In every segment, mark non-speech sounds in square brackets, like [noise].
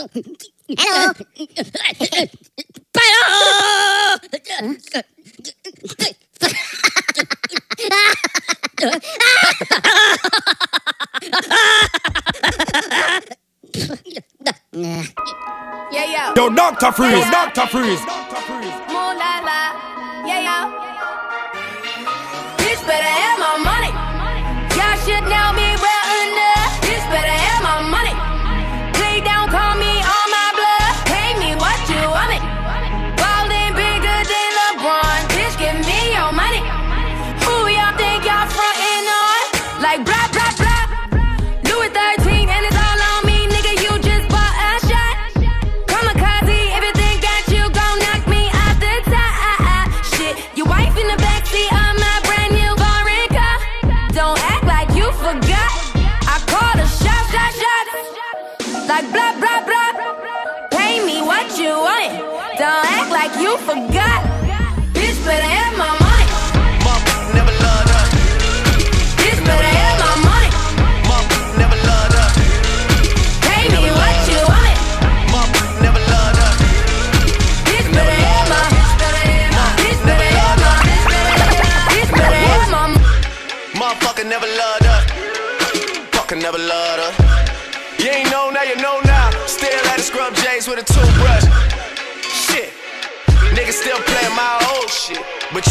Hello. Yeah, yo. Yo, Dr. Freeze, Dr. Freeze.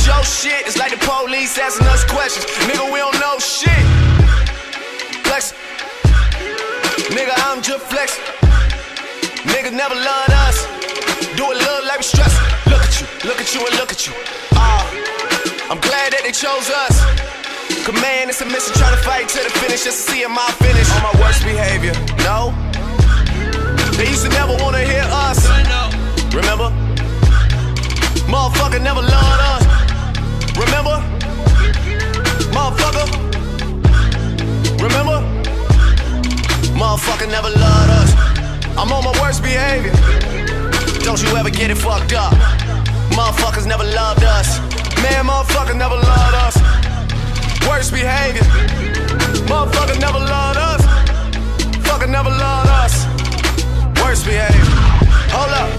Your shit is like the police asking us questions. Nigga, we don't know shit. Flex. Nigga, I'm just flexing. Nigga, never loved us. Do it look like we stress. Look at you, look at you, and look at you. Ah, I'm glad that they chose us. Command it's a mission, trying to fight to the finish just to see a my finish. On my worst behavior, no. They used to never wanna hear us. Remember? Motherfucker never loved us. Remember? Motherfucker never loved us. I'm on my worst behavior. Don't you ever get it fucked up. Motherfuckers never loved us. Man, motherfucker never loved us. Worst behavior. Motherfucker never loved us. Fucker never loved us. Worst behavior. Hold up.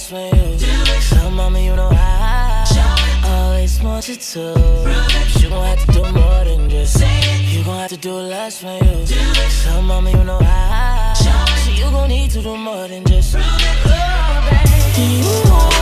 Less for you. Tell mama you know I always want you to. You gon' have to do more than just. You gon' have to do less for you. Tell mama you know I. So you gon' need to do more than just. You know, you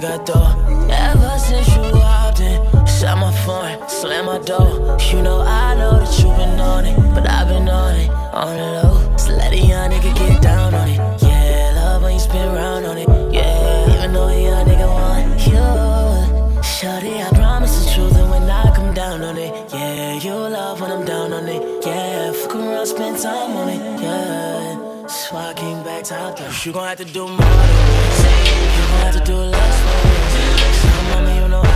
me, I got dough. Ever since you walked in, shut my phone, slam my door. You know I know that you been on it, but I've been on it, on the low. So let a young nigga get down on it. Yeah, love when you spin around on it. Yeah, even though a young nigga want you. Shorty, I promise the truth, and when I come down on it, yeah, you love when I'm down on it. Yeah, fuck around, spend time on it. Yeah, so I came back top down. You gon' have to do more than this. You gon' have to do less for me. So, mama, you know I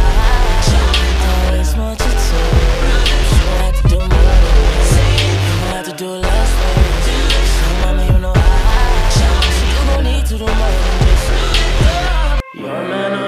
always want you to. You gon' have to do more than this. You gon' have to do less for me. So, mama, you know I. So you gon' need to do more than this. Your man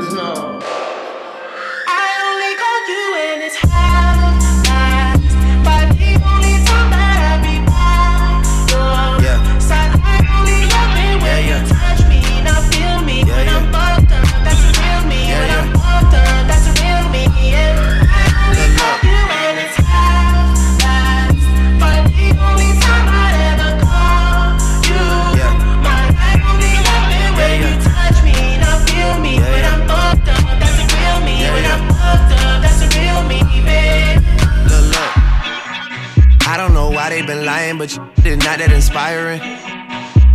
This is not that inspiring.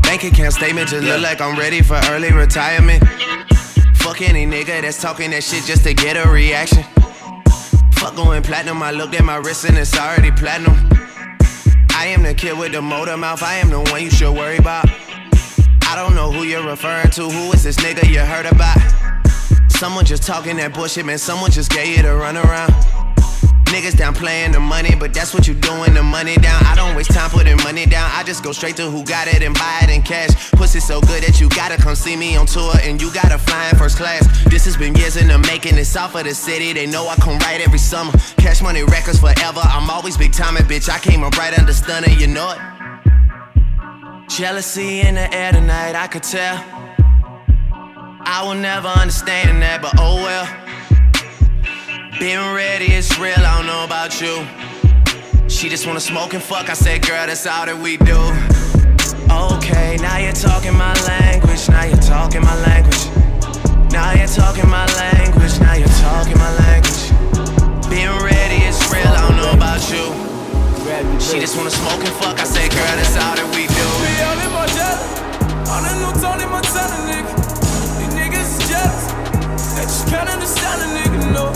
Bank account statement just look like I'm ready for early retirement. Fuck any nigga that's talking that shit just to get a reaction. Fuck going platinum, I looked at my wrist and it's already platinum. I am the kid with the motor mouth, I am the one you should worry about. I don't know who you're referring to, who is this nigga you heard about? Someone just talking that bullshit, man, someone just gave you the runaround. Niggas down playing the money, but that's what you doing, the money down. I don't waste time putting money down. I just go straight to who got it and buy it in cash. Pussy so good that you gotta come see me on tour and you gotta fly in first class. This has been years in the making. It's off of the city. They know I come right every summer. Cash money records forever. I'm always big time bitch. I came up right under stunner, you know it. Jealousy in the air tonight, I could tell. I will never understand that, but oh well. Being ready, it's real, I don't know about you. She just wanna smoke and fuck, I said, girl, that's all that we do. Okay, now you're talking my language, now you're talking my language. Now you're talking my language, now you're talking my language. Being ready, it's real, I don't know about you. She just wanna smoke and fuck, I said, girl, that's all that we do. We all in Margiela, on a new Tony Montana nigga. These niggas jealous, they just can't understand a nigga, no.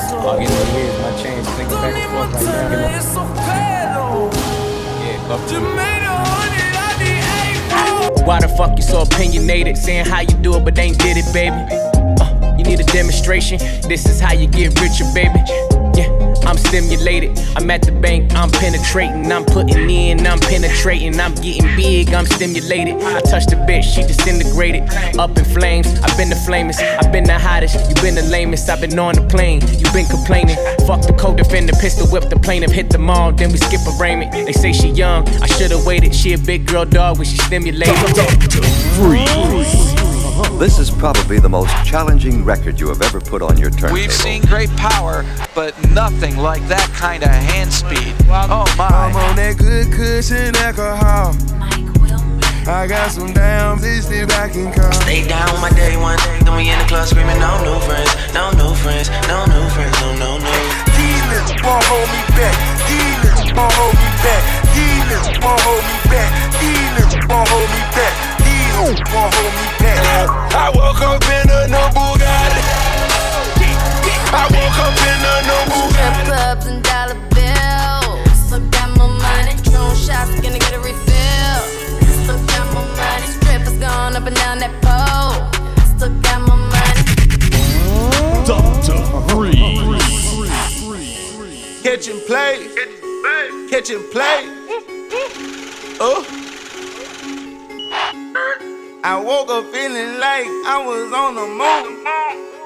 Clock in the get my chain's clicking back and forth like that. Yeah, clock. Why the fuck you so opinionated? Saying how you do it, but they ain't did it, baby. Uh, you need a demonstration. This is how you get richer, baby. I'm stimulated. I'm at the bank, I'm penetrating. I'm putting in, I'm penetrating. I'm getting big, I'm stimulated. I touched the bitch, she disintegrated. Up in flames, I've been the flamest. I've been the hottest, you been the lamest. I've been on the plane, you been complaining. Fuck the co defender, pistol whip the plaintiff, hit the mall, then we skip a arraignment. They say she young, I should've waited. She a big girl dog when she stimulated. This is probably the most challenging record you have ever put on your turntable. We've seen great power, but nothing like that kind of hand speed. Oh I'm on that good cushion alcohol. I got some damn bitch that I can call. Stay down with my day one. Then we in the club screaming, no new friends, no new friends, no new friends, no, no, no. Demons won't hold me back. Demons won't hold me back. Demons won't hold me back. Demons won't hold me back. Demons won't hold me back. I woke up in a new Bugatti. I woke up in a new Bugatti. Strip clubs and dollar bills. Still got more money. Patron shots, gonna get a refill. Still got more money. Strippers going up and down that pole. Still got more money. Catch and play. Catch and play. Oh. I woke up feeling like I was on the moon.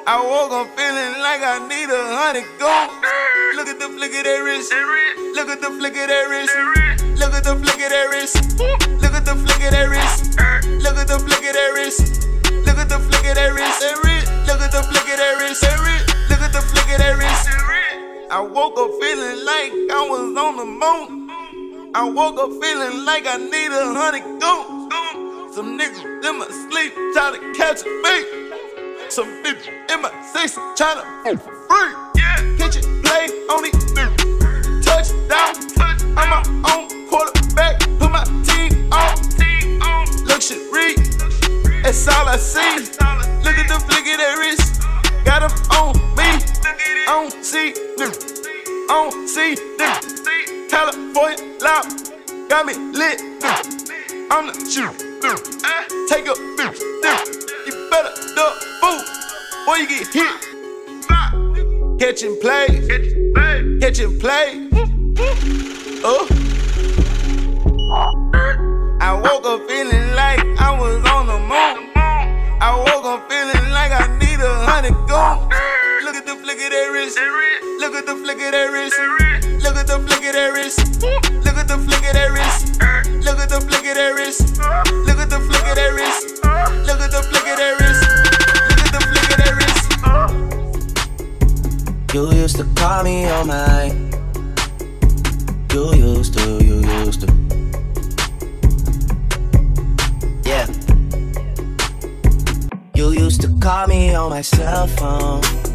I woke up feeling like I need a hundred gold. Look at the flick of that wrist. Look at the flick of that wrist. Look at the flick of that wrist. Look at the flick of that wrist. Look at the flick of that wrist. Look at the flick of that wrist. Look at the flick of that wrist. Look at the flick of that wrist. I woke up feeling like I was on the moon. I woke up feeling like I need a hundred gold. Some niggas in my sleep trying to catch a beat. Some bitch in my six trying to for free. Yeah. Catch it, play on it. Touchdown. I'm my own quarterback. Put my team on. Luxury. That's all I see. Look at the flick of that wrist. Got 'em on me. Don't see them. Don't see them. California loud, got me lit. I'm the shoot. Take a bitch. You better duck food or you get hit. Catching play, catching play. Oh. I woke up feeling like I was on the moon. I woke up feeling like I need a goons. Look at the flick of their wrist. Look at the flick of their wrist. Look at the flick of their wrist. Look at the flick of their wrist. Look at the flick of their wrist. Look at the flick of their wrist. Look at the flick of their wrist. Look at the flick of their wrist. You used to call me on my. You used to, you used to. Yeah. You used to call me on my cell phone.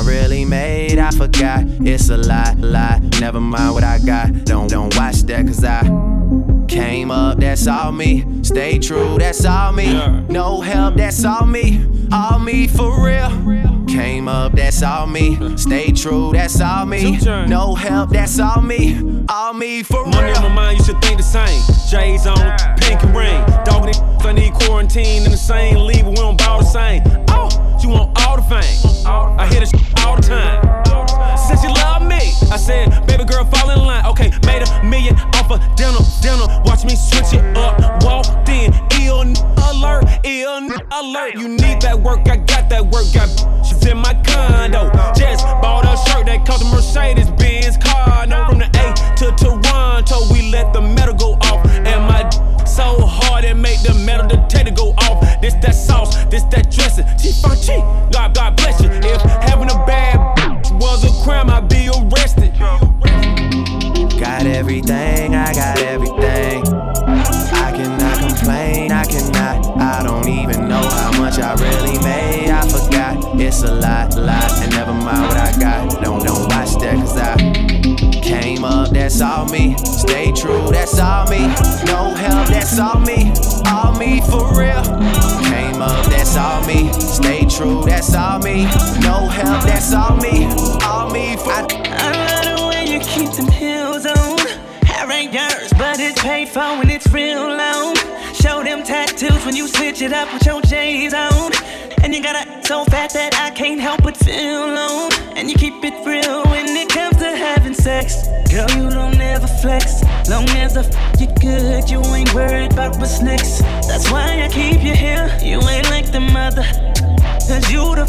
I really made. I forgot, it's a lot, lot. Never mind what I got. Don't don't watch that, cause I came up, that's all me. Stay true, that's all me. No help, that's all me. All me for real. Came up, that's all me. Stay true, that's all me. No help, that's all me. All me for real. Money on my mind, you should think the same. J's on, pink and ring. Dog I need quarantine in the same league, but we don't ball the same. Oh, you want all the fame. I hear this all time. Said she love me. I said, baby girl, fall in line. Okay, made a million off of dinner, dinner. Watch me switch it up. Walked in, ill n- alert, ill n- alert. You need that work, I got that work. Got she's in my condo. Just bought a shirt that cost a Mercedes Benz car. No, from the A to Toronto, we let the metal go off. So hard it make the metal detector go off. This that sauce, this that dressing. She fun cheap. God, God bless you. If having a bad b- was a crime, I'd be arrested. Got everything, I got everything. I cannot complain, I cannot. I don't even know how much I really made. I forgot, it's a lot, lot. And never mind what I that's all me. Stay true, that's all me. No help, that's all me. All me for real. Came up, that's all me. Stay true, that's all me. No help, that's all me. All me for I love the way you keep them heels on. Hair ain't yours, but it's paid for when it's real long. Show them tattoos when you switch it up with your J's on. And you got a so fat that I can't help but feel alone. And you keep it real when it comes having sex. Girl, you don't ever flex. Long as I f you good, you ain't worried about what's next. That's why I keep you here. You ain't like the mother. Cause you the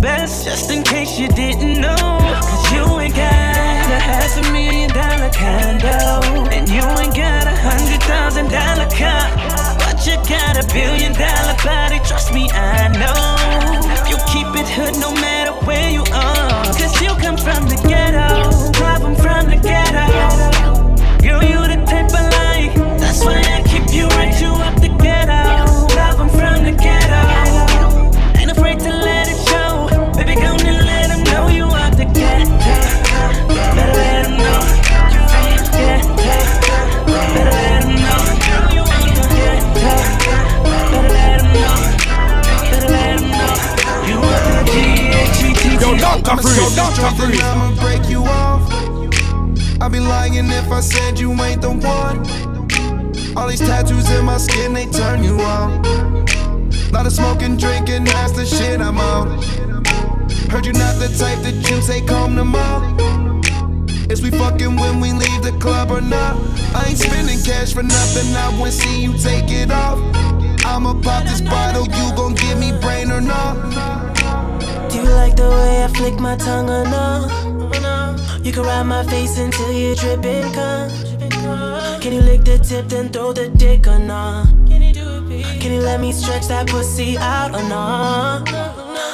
best, just in case you didn't know. Cause you ain't got a half a million dollar condo. And you ain't got a hundred thousand dollar car. You got a billion dollar body, trust me, I know. You keep it hood no matter where you are. Cause you come from the ghetto. Problem from the ghetto. Top I'ma freeze, show top strength and freeze. I'ma break you off. I'd be lying if I said you ain't the one. All these tattoos in my skin, they turn you on. Lot of smoking, drinking, that's the shit I'm on. Heard you not the type that you take home tomorrow. Is we fucking when we leave the club or not? I ain't spending cash for nothing, I wanna see you take it off. I'ma pop this bottle, you gon' give me brain or not? Do you like the way I flick my tongue or no? You can ride my face until you're dripping cum. Can you lick the tip then throw the dick or no? Can you let me stretch that pussy out or no?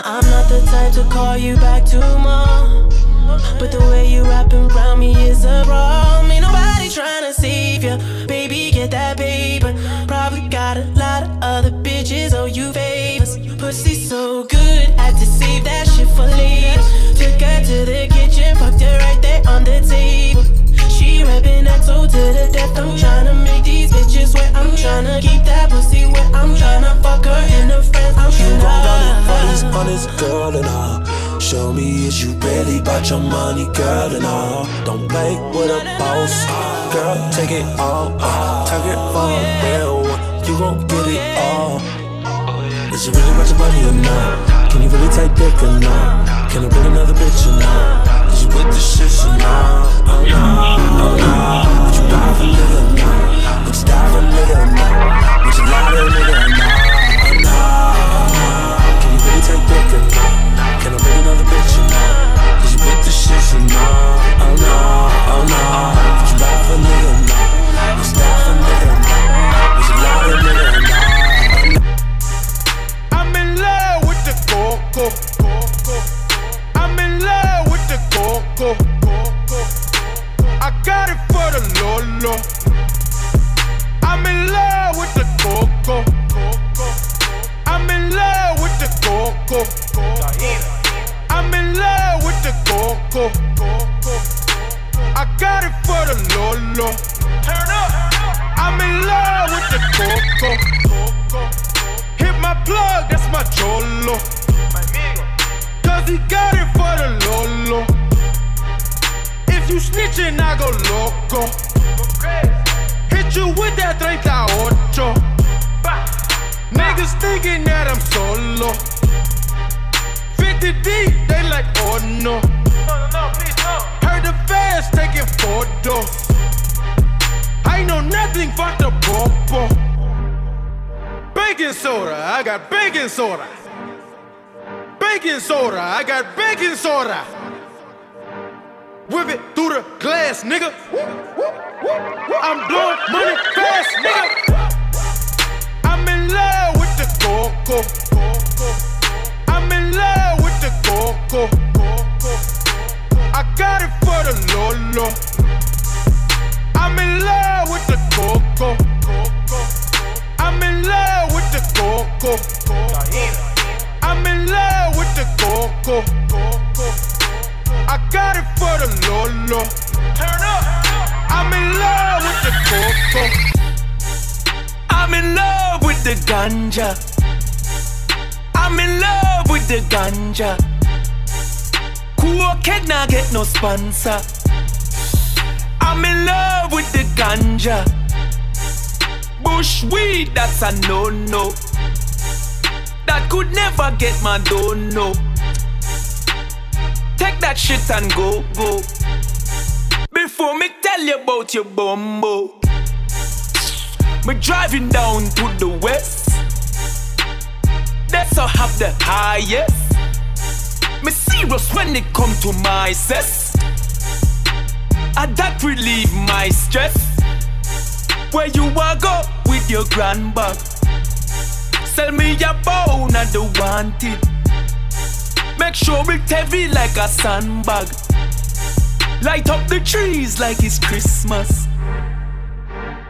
I'm not the type to call you back tomorrow. But the way you wrapping around me is a problem. Ain't nobody trying to save you. Baby, get that paper. Probably got a lot of other bitches owe you favors. Pussy so good, had to save that shit for later. Took her to the kitchen, fucked her right there on the table. She rapping that toe to the death. I'm tryna make these bitches wet. I'm tryna keep that pussy wet. I'm tryna fuck her and her friends. I'm You gon' run it for this honest girl and all. Show me is you really about your money, girl and all. Don't play with a boss, girl. Take it all, uh, take it for a real one. You gon' get it all. Is it really about your money or not? Can you really take dick or not? Can I bring another bitch or not? Driving down to the west. That's how I have the highest. Me serious when it come to my cess. And that relieve my stress. Where you a go with your grand bag? Sell me your bone, I don't want it. Make sure it's heavy like a sandbag. Light up the trees like it's Christmas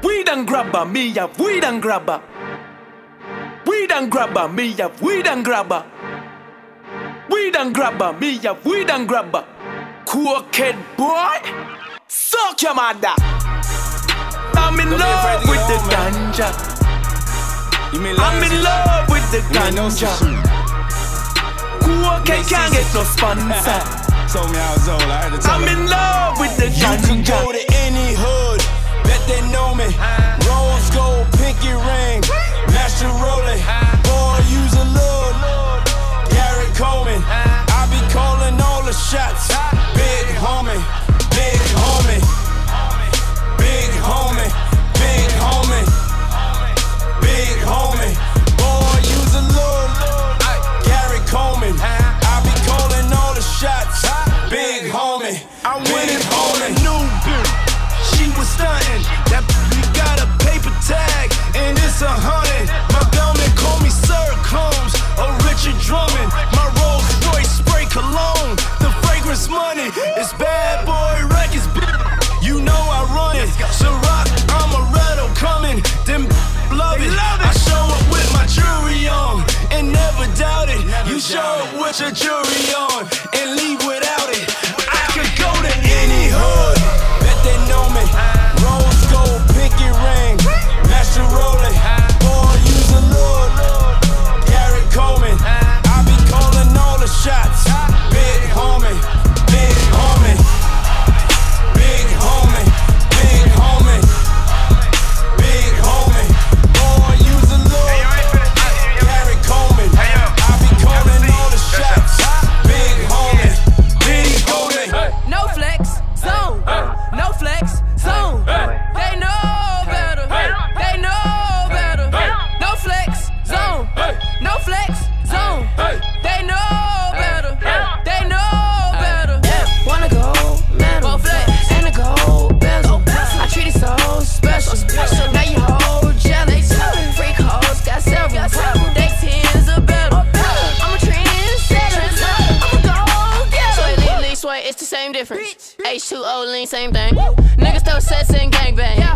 weed and grabba, me have weed and grabber. Weed and grabba, me have weed and grabber. Weed and grabba, me have weed and Cool kid boy, suck your mother. I'm in Don't love with the home, ganja. You mean [laughs] I'm in love with the ganja. kid can't get no sponsor. so me out, Zola. I'm in love with the ganja. You can go to any hood that know me. Rose gold pinky ring. Master Rolex. a hundred. My Bellman call me Sir Combs or Richard Drummond. My Rolls Royce spray cologne. The fragrance money is bad boy records. You know I run it. Ciroc, Amaretto coming. Them love it. I show up with my jewelry on and never doubt it. You show up with your jewelry on and leave with same thing. Niggas throw sets and gangbang. Yeah.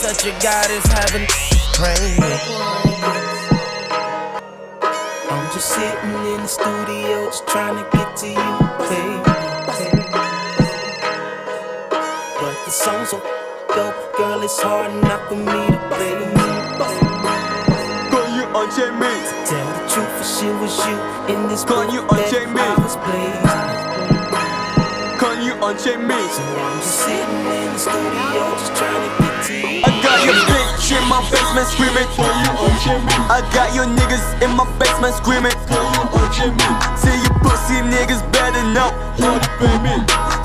Such a goddess, heaven praying. I'm just sitting in the studio, just trying to get to you, baby. But the song's so dope, girl, it's hard enough for me to play. Can you unchain me? Tell the truth, for shit was you in this Can book you unchain me? I was playing. Can you unchain me? So I'm just sitting in the studio, just trying to get to you. Got your bitch in my basement screaming. I got your niggas in my basement screaming. Say you pussy niggas better know.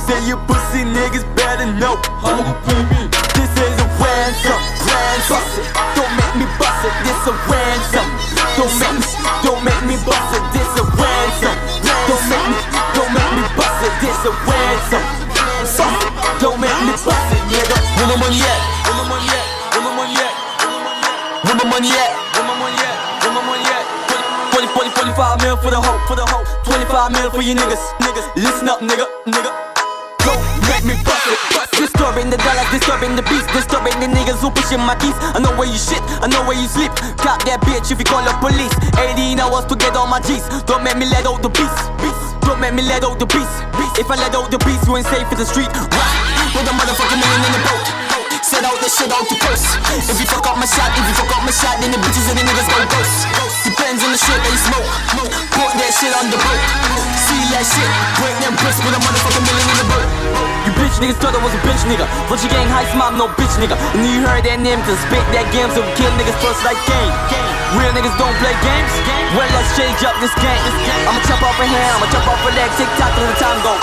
Say you pussy niggas better know. This is a ransom, ransom. Don't make me bust it. This a ransom. Don't make me, don't make me bust it. 25 for you niggas, niggas. Listen up, nigga, nigga. Don't make me bust it. Disturbing the dollars, disturbing the beats, disturbing the niggas who pushing my keys. I know where you shit, I know where you sleep. Cop that bitch if you call the police. 18 hours to get all my G's. Don't make me let out the beast. beast. Don't make me let out the beast. If I let out the beast, you ain't safe in the street. Right? With a motherfucking million in the boat. Set out this shit out the coast. If you fuck up my shot, if you fuck up my shot, then the bitches and the niggas go ghost. Depends on the shit they smoke. Smoke. Put that shit on the boat. See that shit, break them bricks with a motherfucking million in the boat. You bitch niggas thought I was a bitch nigga. But you gang high smile, no bitch nigga. And you heard that name, cause spit that game, so we kill niggas first like game. Real niggas don't play games. Well, let's change up this game. I'ma chop off a hand, I'ma chop off a leg, tick tock till the time go.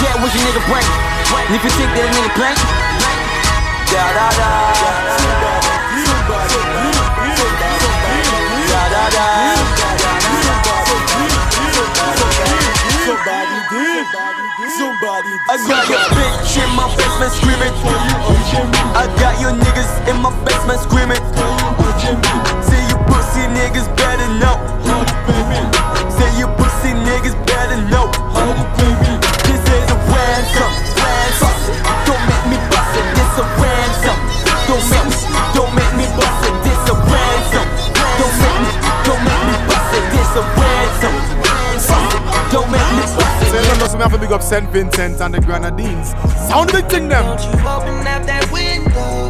Get what your nigga bring. And if you think that a nigga blank, I got your bitch in my basement screaming. I got your niggas in my basement screaming. Say you pussy niggas better know. Say you pussy niggas better know. This is a ransom. A ransom. Don't make me, don't make me bust it. This a ransom. Don't make me, don't make me bust it. This a ransom. Don't make me bust it. Say them just me have to big up St. Vincent and the Grenadines. Sound big thing them. Won't you open up that window?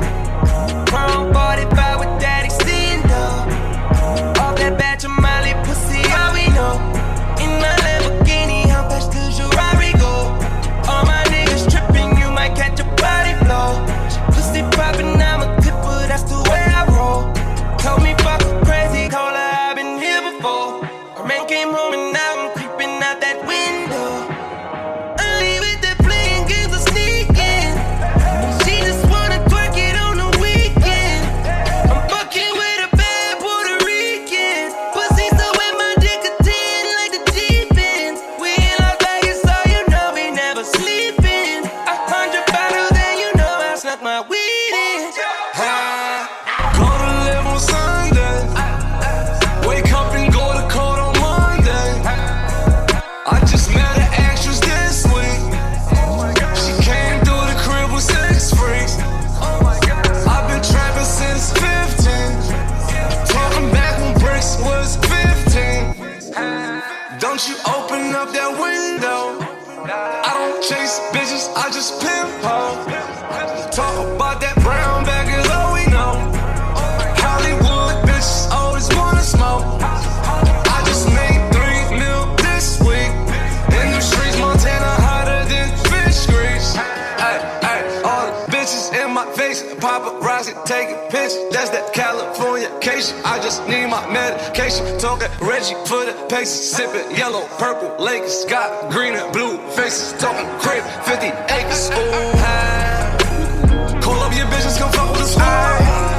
That's that California case. I just need my medication. Talking Reggie for the paces. Sipping yellow, purple, Lakers. Got green and blue faces. Talking crib, 50 acres. Ooh. Call up your bitches, come fuck with us. Ooh,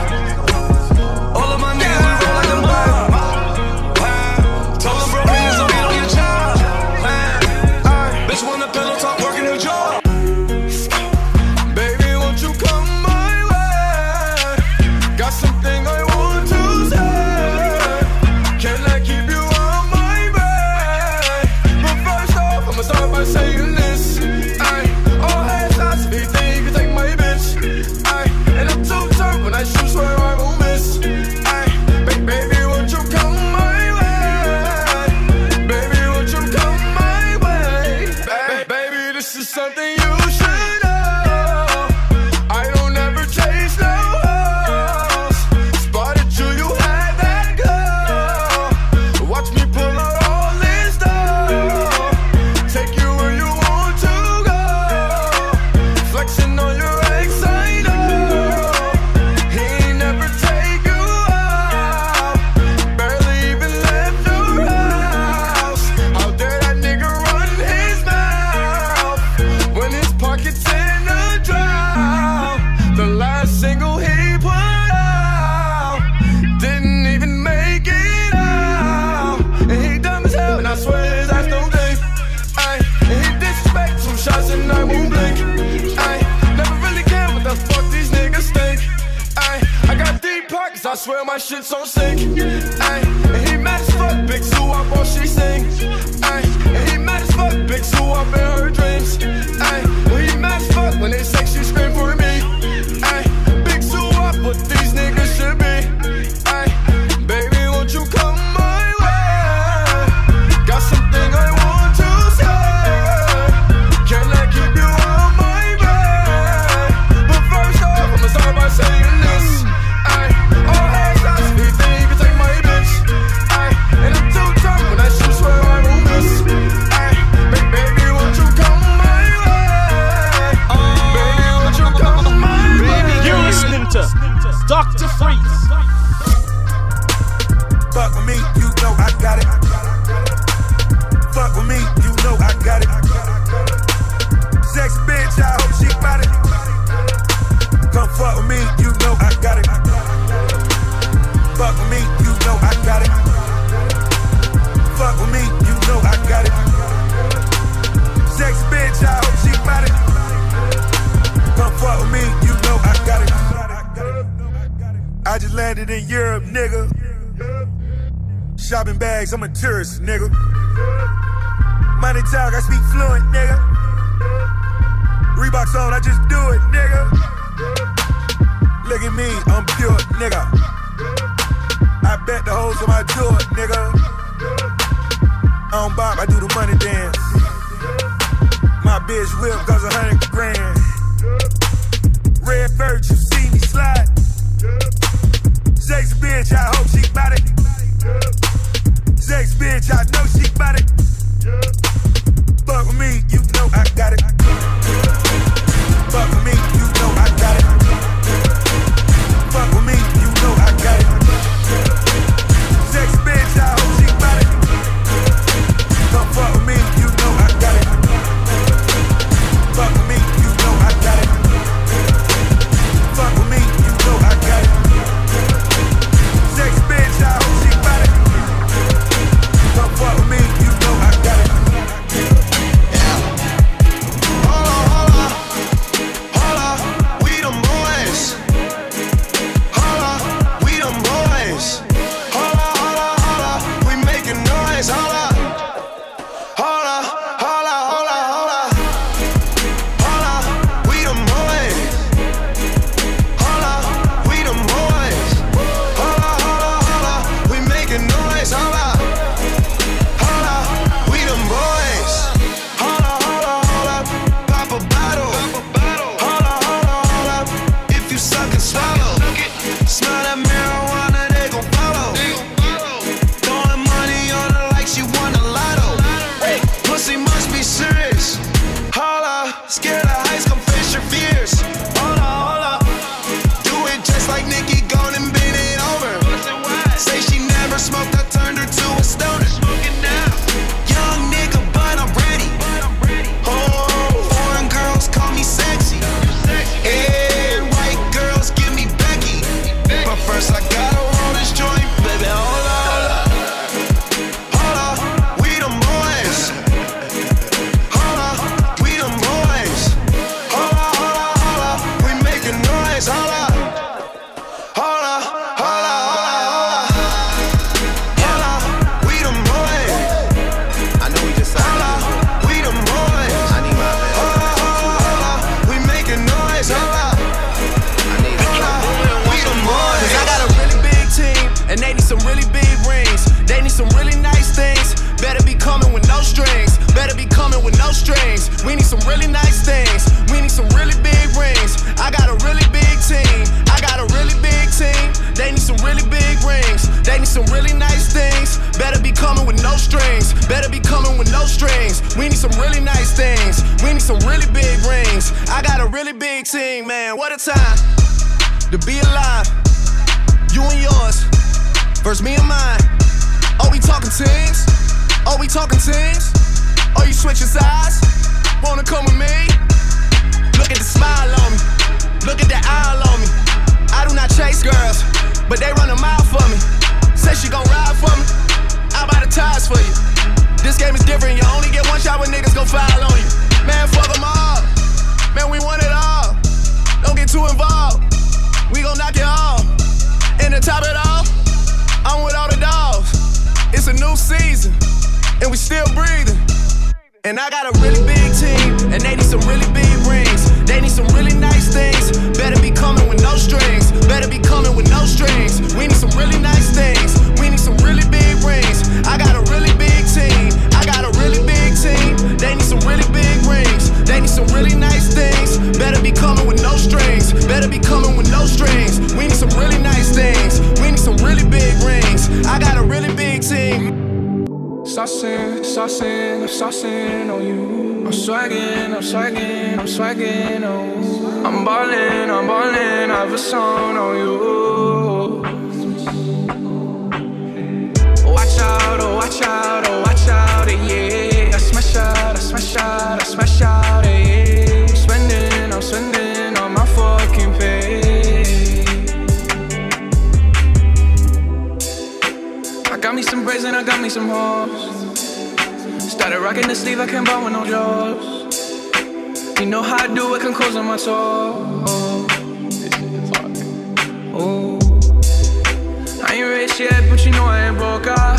but you know I ain't broke, ah.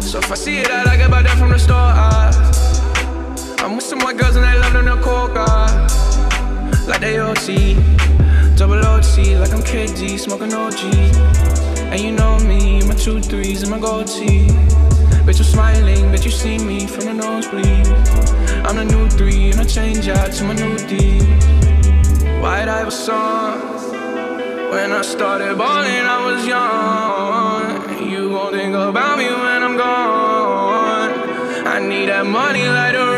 So if I see it, I like it, buy that from the store, ah. I'm with some white girls and they love them to coke, ah. Like they OT, double OT, like I'm KD, smoking OG And you know me, my two threes and my gold tee Bitch, you smiling, bitch, you see me from the nosebleed. I'm the new three and I change out to my new D. Wide-eyed with song when I started balling, I was young. You won't think about me when I'm gone. I need that money like a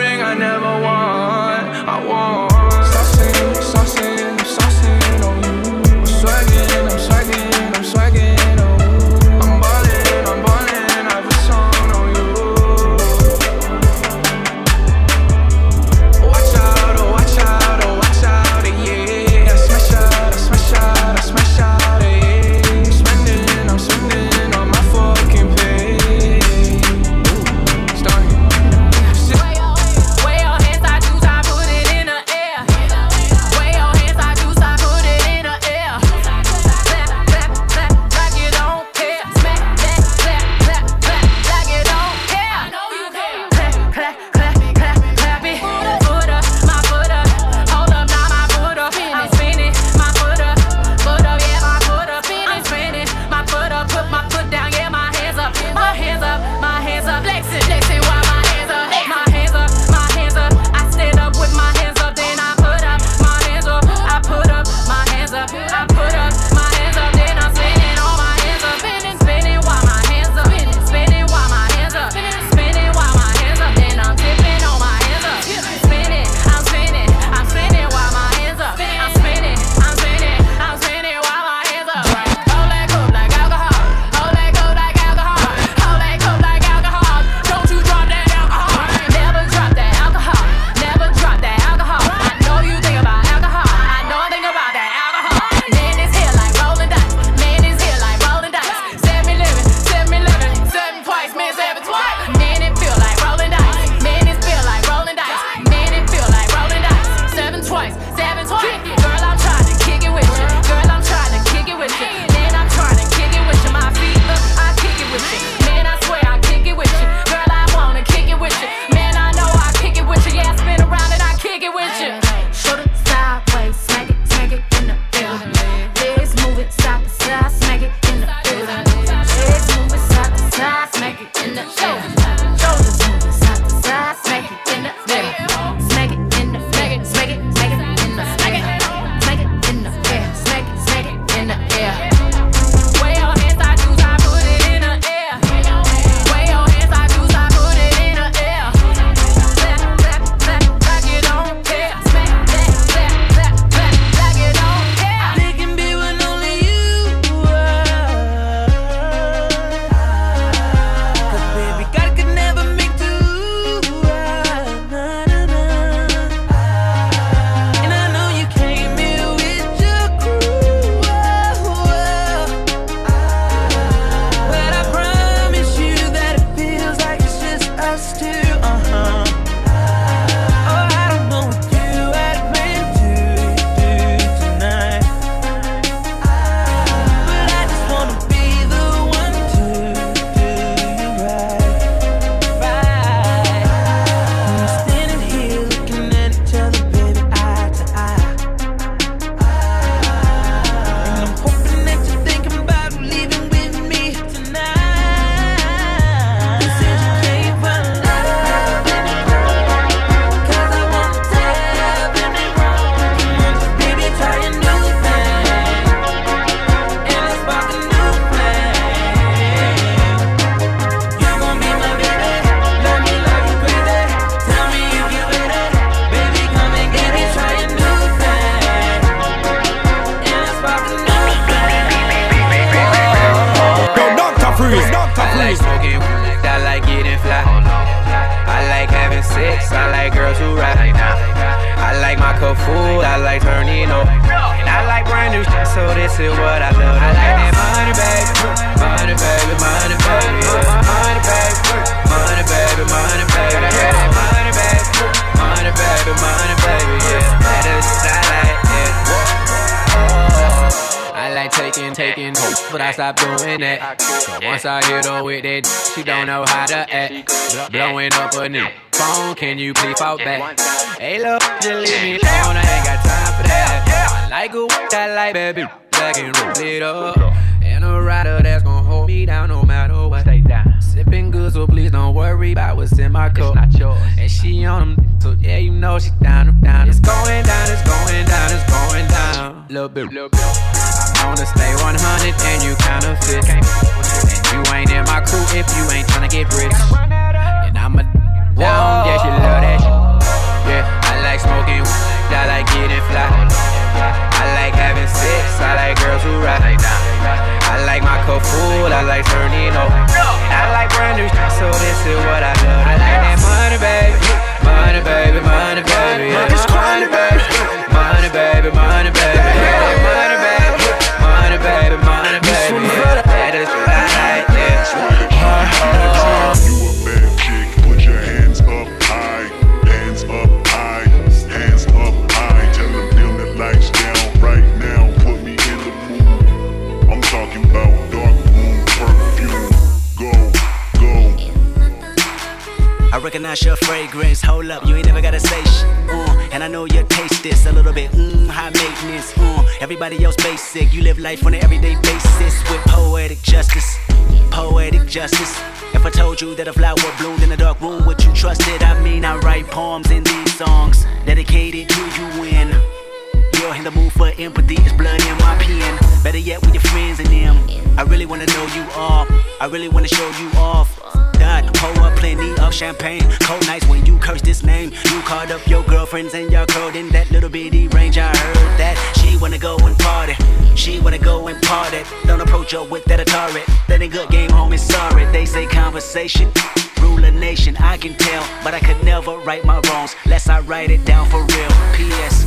I really wanna show you off. Dot, pour up plenty of champagne. Cold nights when you curse this name. You called up your girlfriends and y'all curled in that little bitty range. I heard that she wanna go and party. She wanna go and party. Don't approach her with that Atari. That ain't good game, homie. Sorry, they say conversation rule a nation, I can tell. But I could never right my wrongs, lest I write it down for real. P.S.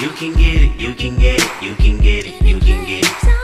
You can get it, you can get it, you can get it, you can get it.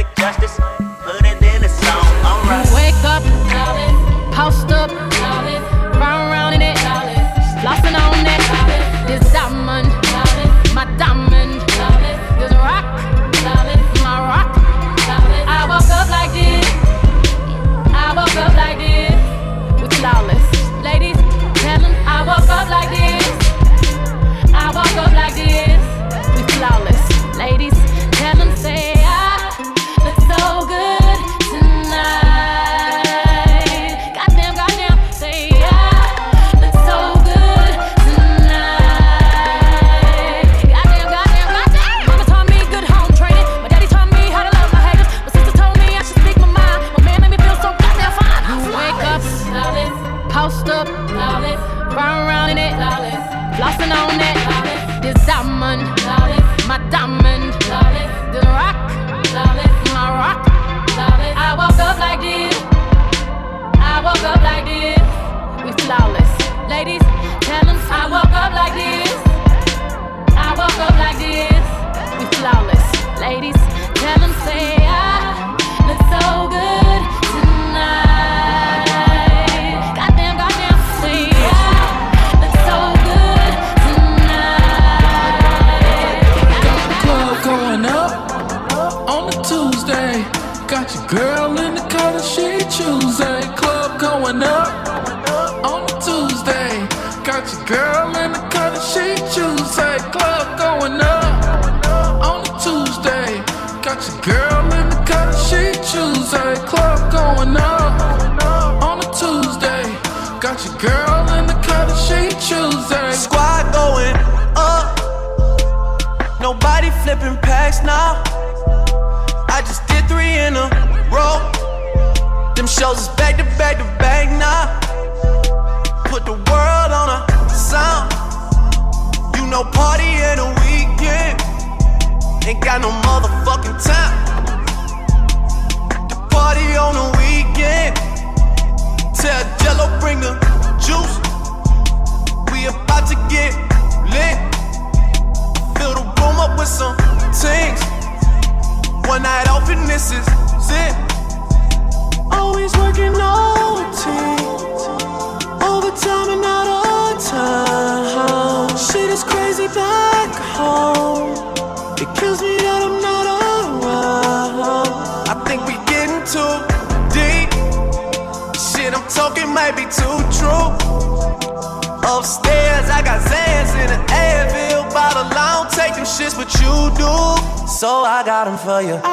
For you.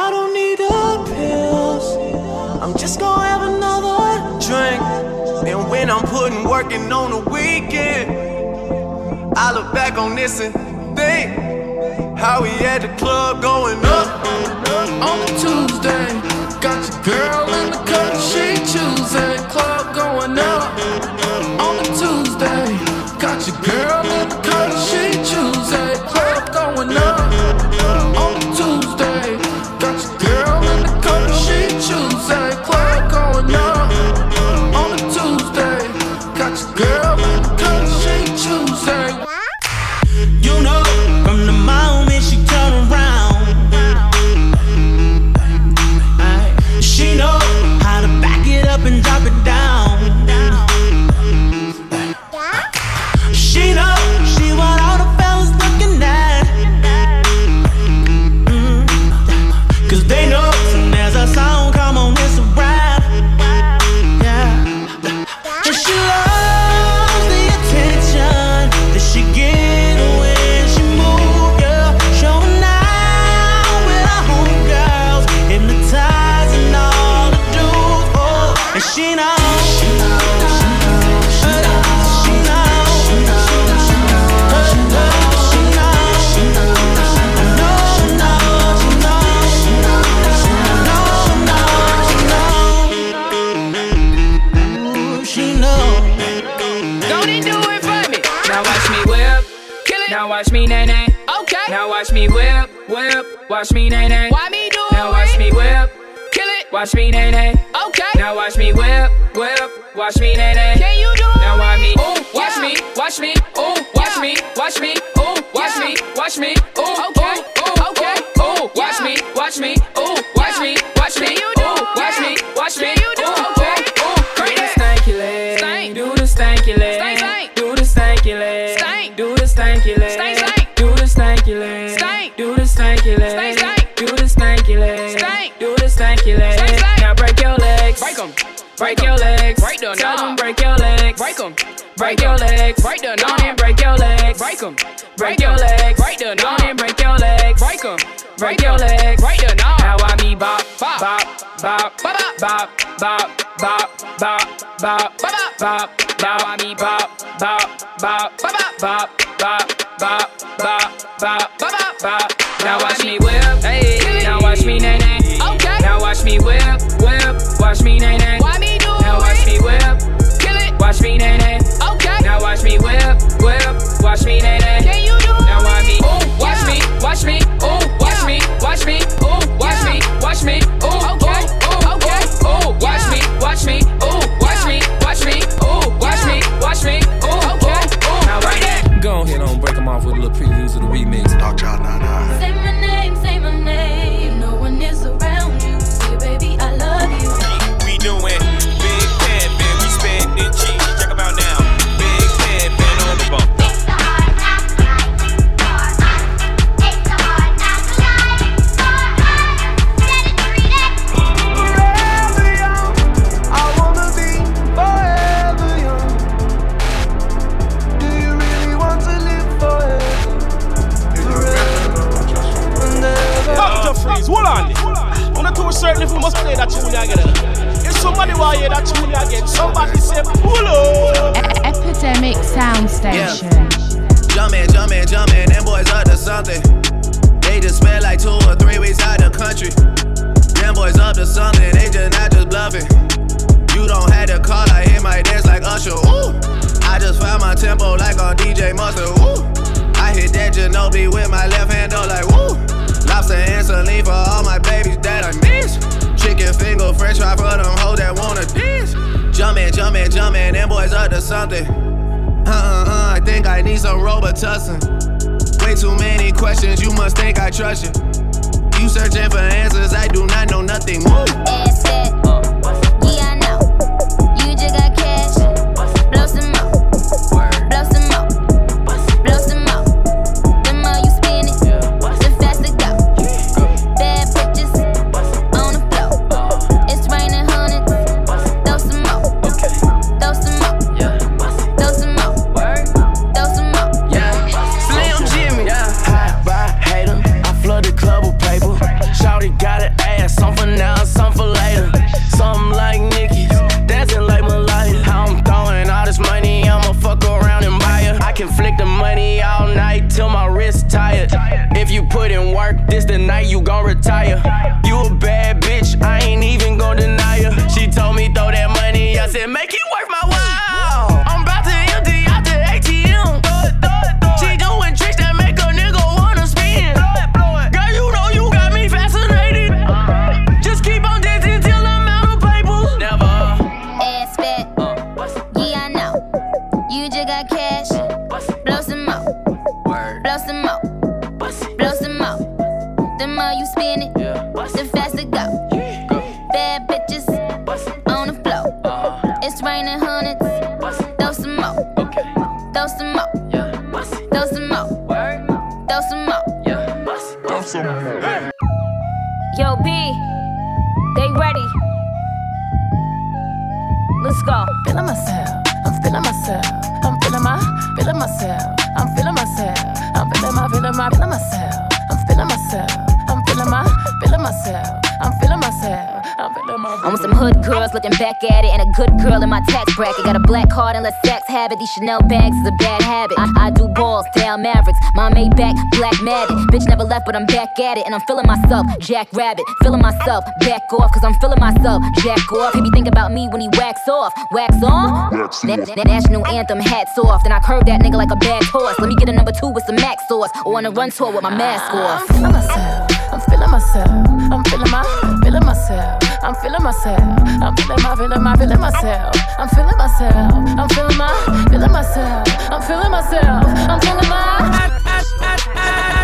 Chanel bags is a bad habit. I, I do balls, tail, Mavericks. My made back, black matted. Bitch never left, but I'm back at it. And I'm feeling myself, Jack Rabbit. Feeling myself, back off, cause I'm feeling myself, Jack off. He be thinking about me when he wax off. Wax on? Wax national anthem, hats off. Then I curve that nigga like a bad horse. Let me get a number two with some max sauce. Oh, or on a run tour with my mask off. I'm feeling myself, I'm feeling myself, I'm feeling my, feeling myself. I'm feeling myself. I'm feeling my, feeling my, feeling myself. I'm feeling myself. I'm feeling my, feeling myself. I'm feeling myself. I'm feeling my.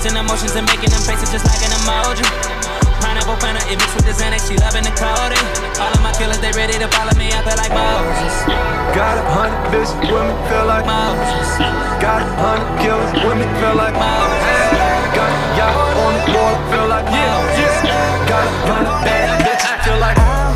Switching emotions and making them faces just like an emoji. Pineapple planner, it mixed with the Xanax, she loving the coding. All of my killers, they ready to follow me, I feel like Moses. Got a hundred bitch women feel like Moses. Got a hundred killers, women feel like Moses. Hey, got y'all on the floor, feel like yeah, yeah. Got a hundred bad bitches, feel like Moses.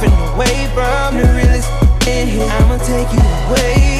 Surfing away from the realest in here. I'ma take you away,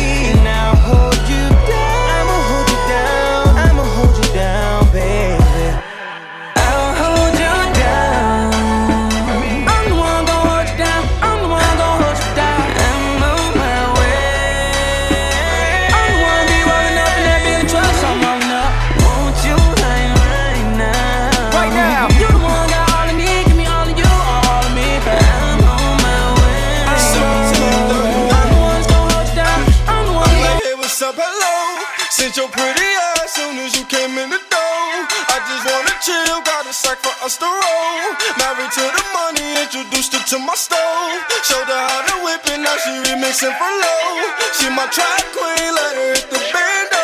to my stove. Showed her how to whip it, now she remixing for low. She my track queen, let her hit the bando.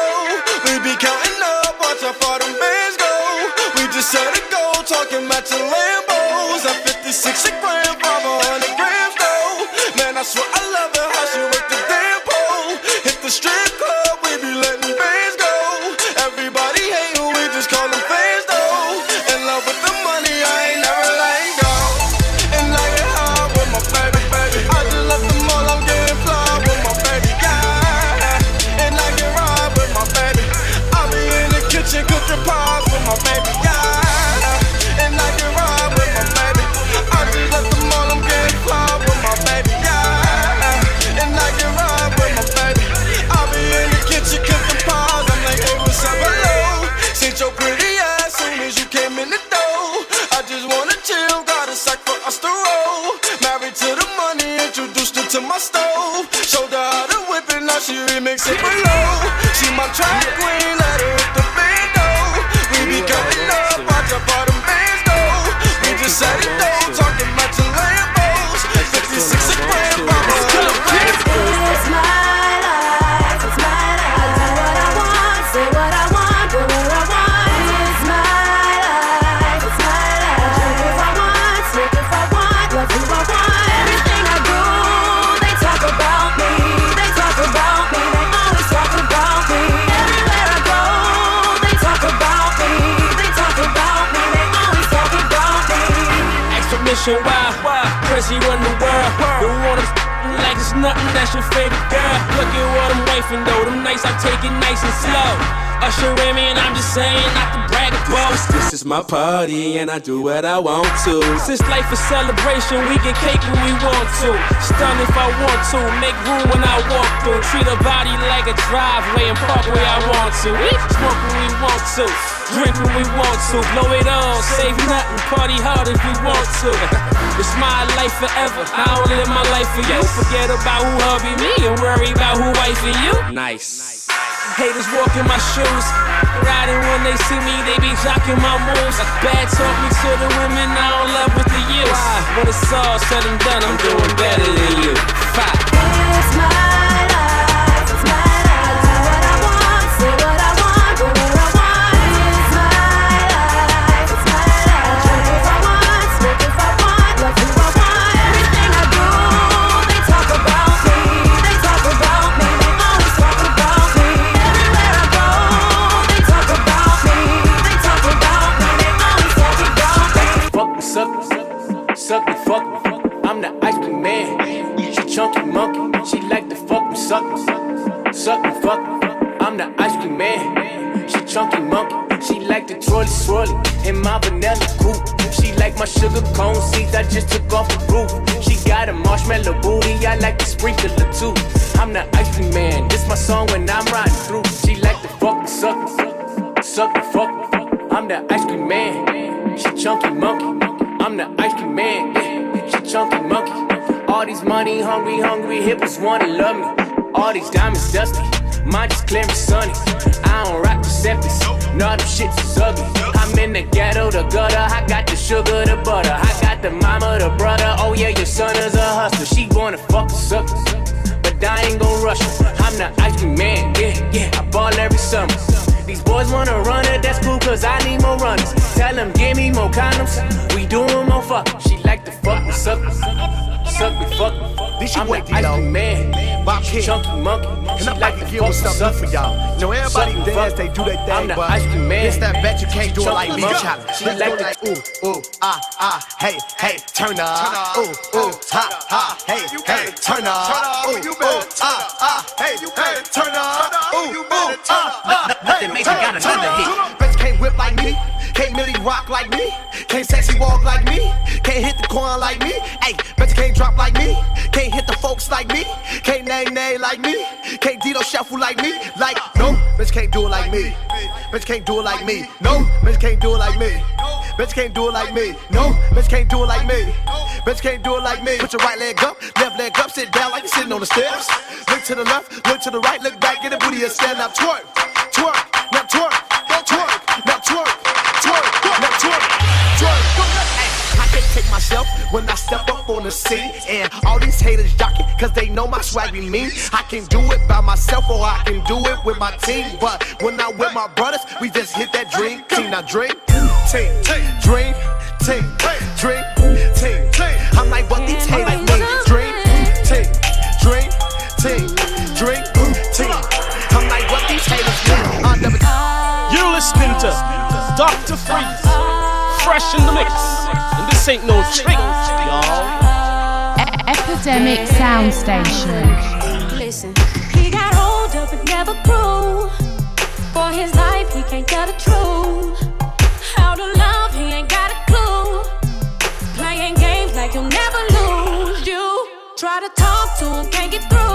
We be counting up, watch how far them bands go. We just set a goal, talking matching Lambos. At 56 a gram, 500 grams though. Man, I swear I love her, your favorite girl. Look at what I'm wafing though. Them nights I take it nice and slow. Usher in me and I'm just saying, not to brag or boast. This is my party and I do what I want to. Since life is celebration, we get cake when we want to. Stun if I want to, make room when I walk through. Treat a body like a driveway and park where I want to. Smoke when we want to, drink when we want to. Blow it all, save nothing, party hard if we want to. [laughs] It's my life forever. I don't live my life for you. Forget about who hubby me and worry about who wifing you. Nice. Haters walk in my shoes. Riding when they see me, they be jocking my moves. Bad talk me to the women, I don't love with the use. When it's all said and done, I'm doing better than you. Five. It's my suck me, fuck me. I'm the ice cream man. She chunky monkey. She like to fuck me, suck me, suck me, fuck me. I'm the ice cream man. She chunky monkey. She like the twirly swirly in my vanilla coupe. She like my sugar cone seeds. I just took off the roof. She got a marshmallow booty. I like to sprinkle it too. I'm the ice cream man. This my song when I'm riding through. She like to fuck me, suck me, suck me, fuck me. I'm the ice cream man. She chunky monkey. I'm the ice cream man. Yeah. She chunky monkey. All these money hungry, hungry hippos wanna love me. All these diamonds dusty. Mine just clear and sunny. I don't rock the Giuseppe's. No, them shits is ugly. I'm in the ghetto, the gutter. I got the sugar, the butter. I got the mama, the brother. Oh yeah, your son is a hustler. She wanna fuck the suckers. But I ain't gon' rush her. I'm the ice cream man. Yeah, yeah. I ball every summer. These boys wanna run it, that's cool, cause I need more runners. Tell them, give me more condoms. We doing more fuck. She like to fuck me, suck me, suck me, fuck me. This your boy cream man, Bob King. chunky monkey. And She I'm like to give me, something for y'all. You know, everybody Suck dance, they do their thing, I'm the but ice cream man. it's that bet you can't do it like me. Chop. She like ooh, ooh, ah, ah, hey, hey, turn up. Ooh, ooh, ha, ha, hey, hey, turn up. Ooh, ooh, ah, ah, hey, hey, turn up. Ooh, ooh, ah, ah, hey, Nothing makes you got another hit. Bitch can't whip like me. Can't really rock like me. Can't sexy walk like me. Can't hit the corn like me. Hey, bitch can't drop like me. Can't hit the folks like me. Can't nay nay like me. Can't Dito shuffle like me. Like, no, bitch can't do it like me. Bitch can't do it like me. No, bitch can't do it like me. Bitch can't do it like me. No, bitch can't do it like me. Bitch can't do it like me. Put your right leg up, left leg up, sit down like you're sitting on the steps. Look to the left, look to the right, look back, get the booty and stand up. Twerk, twerk, now twerk, Hey, I take myself when I step up on the scene. And all these haters jocking, cause they know my swag be mean. I can do it by myself or I can do it with my team. But when I'm with my brothers, we just hit that dream team. Now dream team, dream team, dream team. I'm like, what these haters mean? Dream team, dream team, dream team. I'm like, what these haters mean? I never You listening to Dr. Freeze, fresh in the mix. And this ain't no trick, y'all. Epidemic Sound Station. Listen, he got hold of it, never grew. For his life, he can't tell the truth. How to love, he ain't got a clue. Playing games like you'll never lose. You try to talk to him, can't get through.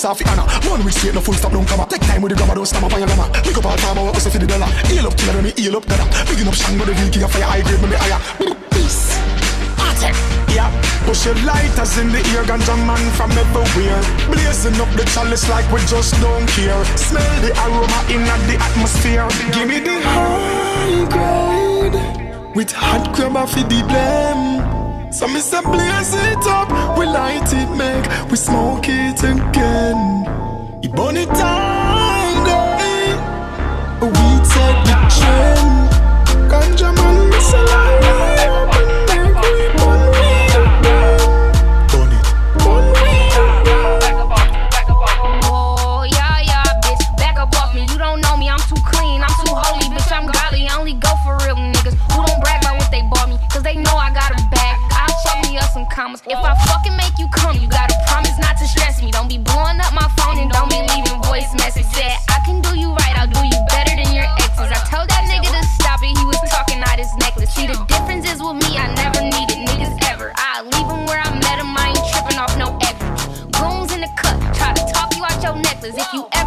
this off Anna. One rich state, no full stop, don't come up. Take time with the grammar, don't stop up on your grammar. Pick up all time, I hustle for the dollar. Heal up, killer, me heal up, dada. Picking up shang, but the real king vehicle, fire, high grade, me higher. Peace. Attack. Yeah. Push your lighters in the ear, ganja man from everywhere. Blazing up the chalice like we just don't care. Smell the aroma in the atmosphere. if you ever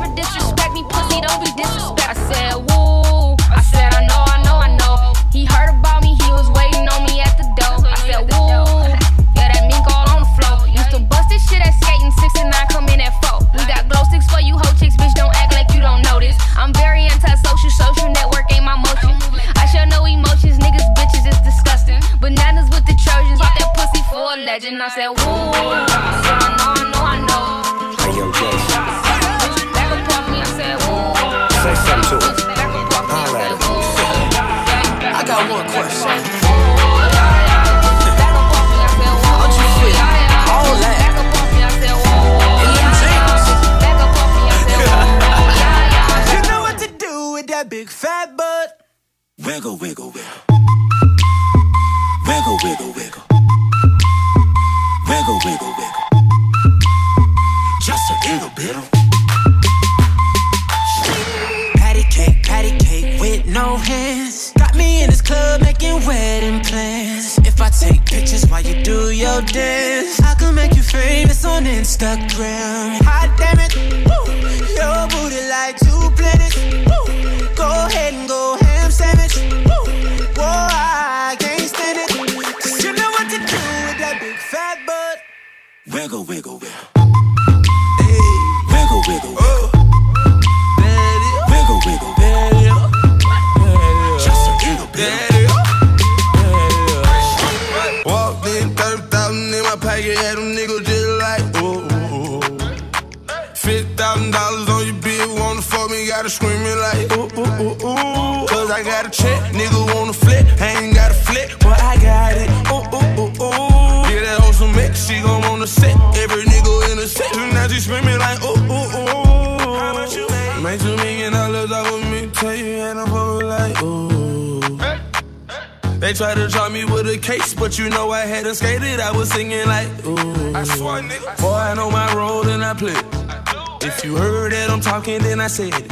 I said it.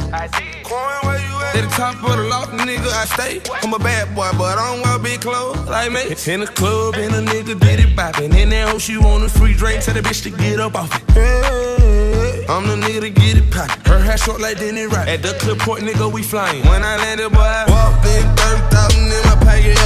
Coin, where you at? At the top of the loft, nigga, I stay. I'm a bad boy, but I don't wear big clothes like me. In the club, and a nigga did it bopping. In that hoe, she want a free drink, tell the bitch to get up off it. Hey, I'm the nigga to get it poppin'. Her hair short like Denny Rock. At the clip point, nigga, we flying. When I landed, boy, I walked in 30,000 in my pocket,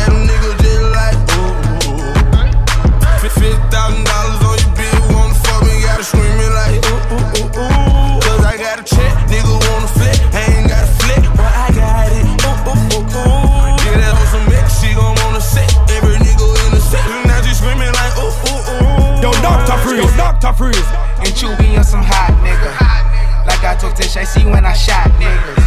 Dr. Freeze, Dr. Freeze. And Chewy on some hot nigga. Like I took Tish, I see when I shot niggas.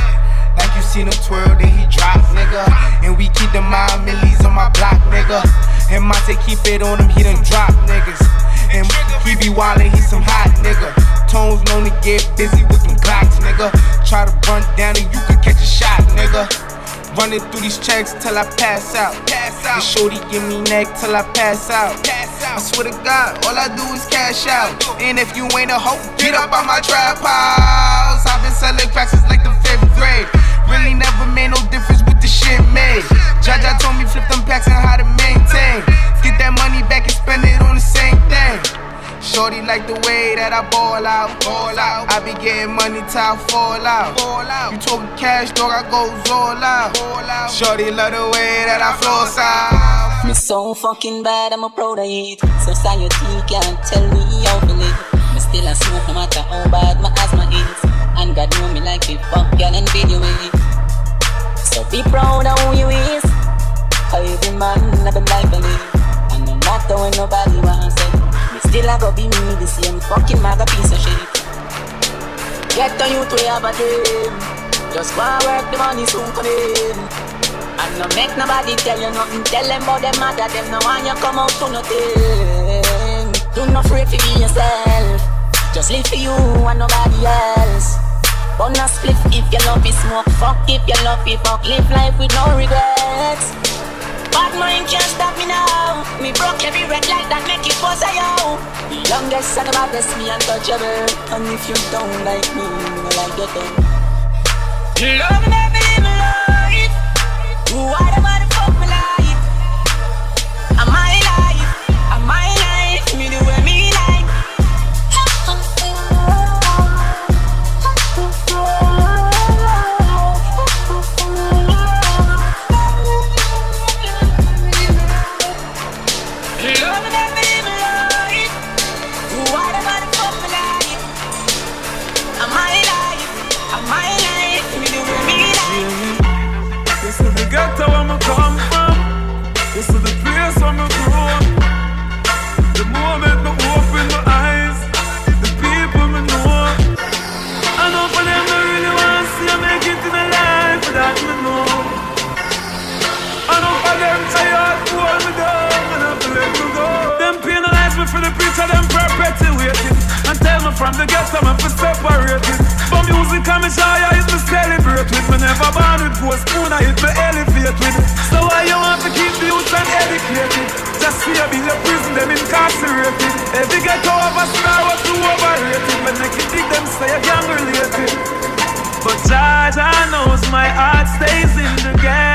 Like you seen him twirl, then he drop, nigga. And we keep the mind millies on my block, nigga. And Monte keep it on him, he done drop niggas. And he be wildin', he some hot nigga. Tones known to get busy with them Glocks, nigga. Try to run down and you could catch a shot, nigga. Running through these checks till I pass out. Pass out. And shorty give me neck till I pass out. Pass out. Swear to God, all I do is cash out. And if you ain't a hoe, get up on my trap house. I've been selling cracks since like the fifth grade. Really never made no difference with the shit made. Jaja told me flip them packs and how to maintain. Get that money back and spend it on the same thing. Shorty like the way that I ball out, ball out. I be getting money till I fall out, fall out. You talking cash, dog, I go all out, all out. Shorty love the way that I flow out. Me so fucking bad, I'm a proud of it. Society can't tell me how to live. Me still a smoke no matter how bad my asthma is. And God know me like it, fuck girl and video it. So be proud of who you is. Every man have a life to live. And no matter when nobody wants it, me still a go be me, the same fucking maga piece of shit. Get the youth we have a dream. Just go work, the money soon come in. No make nobody tell you nothing. Tell them about them mother, them no want you come out to nothing. Do not afraid to be yourself. Just live for you and nobody else. But not split if you love it, smoke. Fuck if you love it, fuck. Live life with no regrets. Bad mind can't stop me now. Me broke every red light that make it a yo. The youngest and the baddest, me untouchable. And if you don't like me, no like you too. Love me, Why the motherfuck for the preacher, them perpetuating. And tell me from the ghetto, I'm for separating. But music and me joy I hit me celebrate with Me never born with gold spoon I hit me elevate with So why you want to keep the youth uneducated? Just see be the prison them incarcerated Every ghetto of a star was too overrated make it dig them say you gang related But Jaja knows my heart stays in the ghetto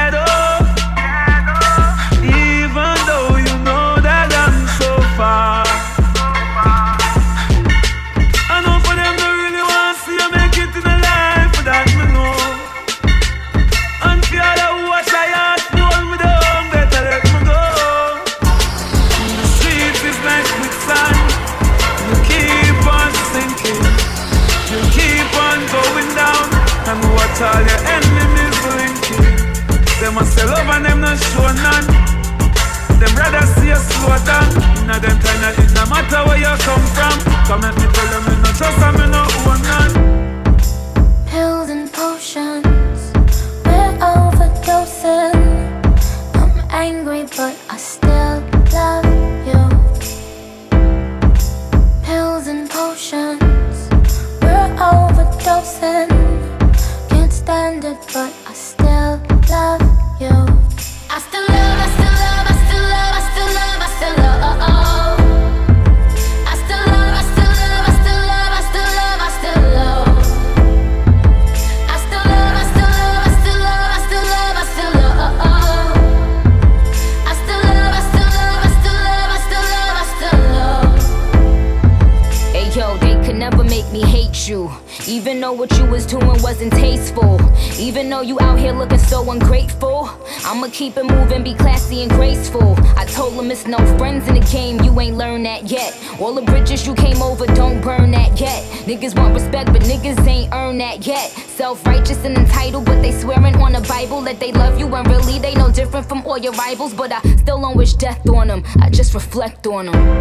rivals. But I still don't wish death on them, I just reflect on them.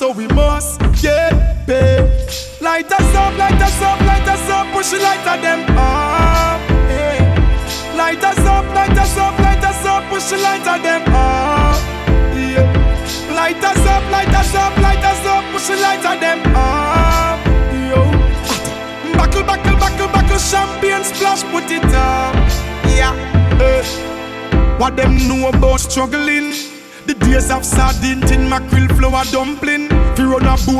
So we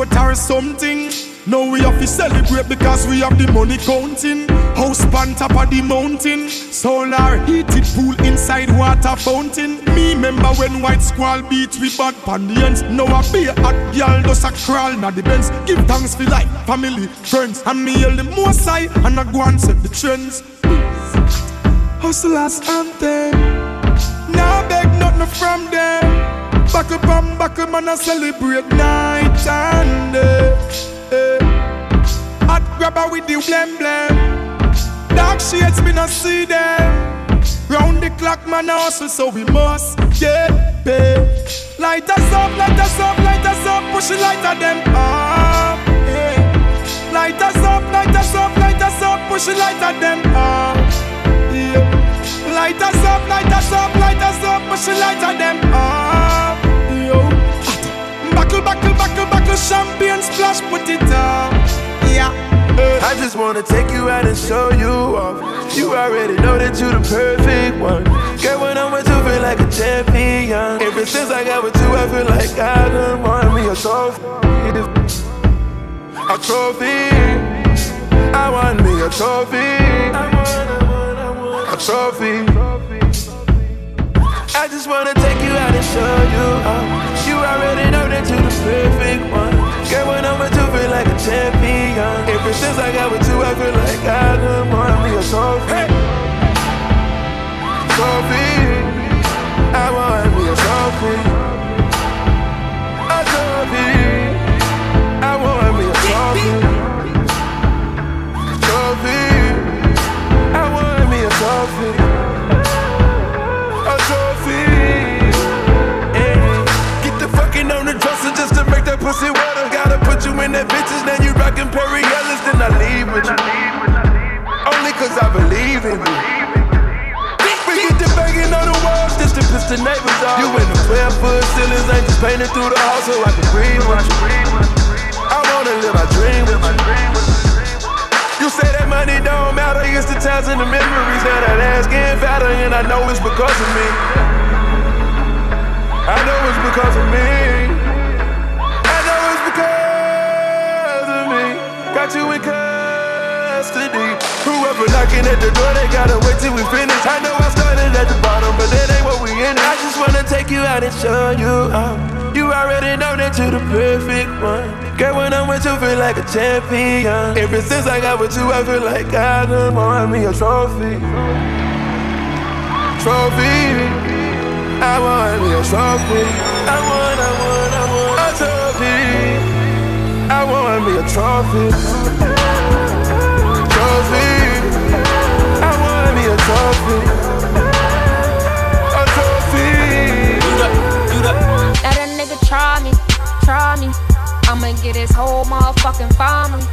boat or something. Now we have to celebrate because we have the money counting. House on top of the mountain. Solar heated pool inside water fountain. Me remember when white squall beat we bad ends. Now I be a hot girl does a crawl na the Benz. Give thanks for life, family, friends, and me hail the most high and I go and set the trends. Hustlers anthem. Now beg nothing from them. Back up and back up and I celebrate night and day. Hot grabber with the blem blem. Dark shades me not see them. Round the clock man I hustle so we must get paid. Light us up, light us up, light us up, push it lighter them up. eh. Light us up, light us up, light us up, push it lighter them up. Yeah. Light us up, light us up, light us up, push it lighter them up. Buckle, buckle, buckle, buckle, champagne splash, put it up. Yeah. I just wanna take you out and show you off. You already know that you the perfect one. Girl, when I'm with you, feel like a champion. Ever since I got with you, I feel like I done won me a trophy. A trophy. I want me a trophy. A trophy. I just wanna take you out and show you. Uh, you already know that you're the perfect one. Girl, when I'm with you, feel like a champion. Ever since I got with you, I feel like I could want me a trophy. Trophy. I want me a trophy. A trophy. I want me a trophy. Trophy. I want me a trophy. Perry Ellis, then I leave with you. Only cause I believe in you. We get the banging on the walls just to piss the neighbors off. You in the 12 foot ceilings, ain't just painted through the house so I can breathe with you. I wanna live my dream with you. You say that money don't matter, it's the times and the memories. Now that ass getting fatter, and I know it's because of me. I know it's because of me. Got you in custody. Whoever knocking at the door, they gotta wait till we finish. I know I started at the bottom, but that ain't what we in. I just wanna take you out and show you out. You already know that you're the perfect one. Girl, when I'm with you, feel like a champion. Ever since I got with you, I feel like I done want me a trophy. Trophy. I want me a trophy. I want, I want me a trophy. Trophy. I want me a trophy. A trophy. Let a nigga try me, try me. I'ma get his whole motherfucking family.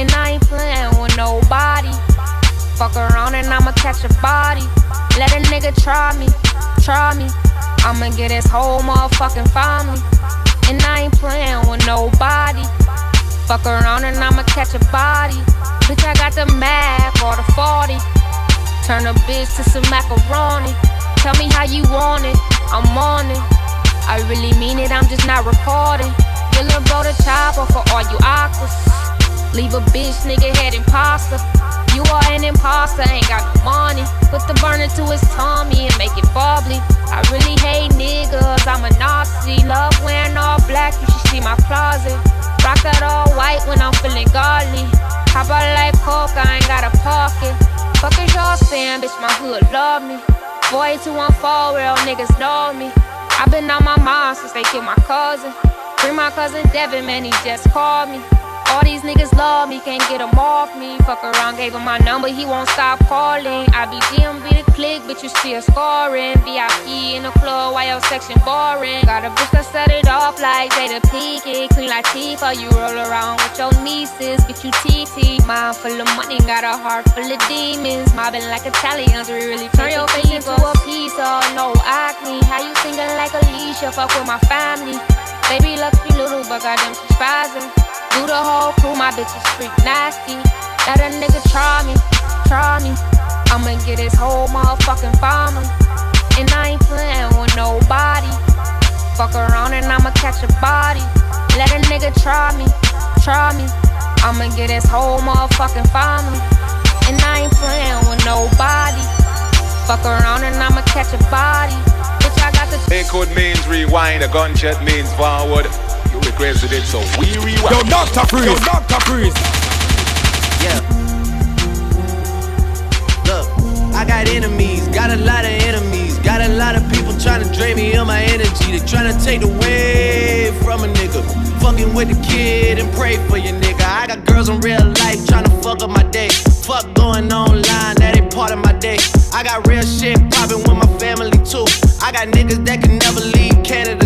And I ain't playing with nobody. Fuck around and I'ma catch a body. Let a nigga try me, try me. I'ma get his whole motherfucking family. And I ain't playing with nobody. Fuck around and I'ma catch a body. Bitch, I got the Mac or the 40. Turn a bitch to some macaroni. Tell me how you want it, I'm on it. I really mean it, I'm just not recording. Your little bro the chopper for all you actors. Leave a bitch, nigga head imposter. You are an imposter, ain't got no money. Put the burner to his tummy and make it bubbly. I really hate niggas, I'm a Nazi. Love wearing all black, you should see my closet. Rock that all white when I'm feeling godly. Hop out like coke, I ain't got a pocket. Fuck is y'all saying, bitch, my hood love me. Boy, 214, real niggas know me. i been on my mind since they killed my cousin. Bring my cousin Devin, man, he just called me. All these niggas love me, can't get them off me. Fuck around, gave him my number, he won't stop calling. I be DMV the click, but you still scoring. VIP in the club, why your section boring? Got a bitch that set it off like Jada Pinkett. Clean like Tifa, you roll around with your nieces, get you TT. Mind full of money, got a heart full of demons. Mobbing like Italians, we really turn your face into a pizza. No acne, how you singing like Alicia? Fuck with my family. Baby, lucky little, but goddamn, she's spazzing. The whole crew, my freak nasty. Let a nigga try me, try me. I'ma get his whole motherfucking family. And I ain't playing with nobody. Fuck around and I'ma catch a body. Let a nigga try me, try me. I'ma get his whole motherfucking family. And I ain't playing with nobody. Fuck around and I'ma catch a body. Bitch, I got the. Record means rewind, a gunshot means forward. Requested it, so we rewind. Yo, Dr. Freeze. Yo, Dr. Freeze. Yeah. Look, I got enemies, got a lot of enemies, got a lot of people trying to drain me of my energy. They trying to take away from a nigga. Fucking with the kid and pray for your nigga. I got girls in real life trying to fuck up my day. Fuck going online, that ain't part of my day. I got real shit popping with my family too. I got niggas that can never leave Canada.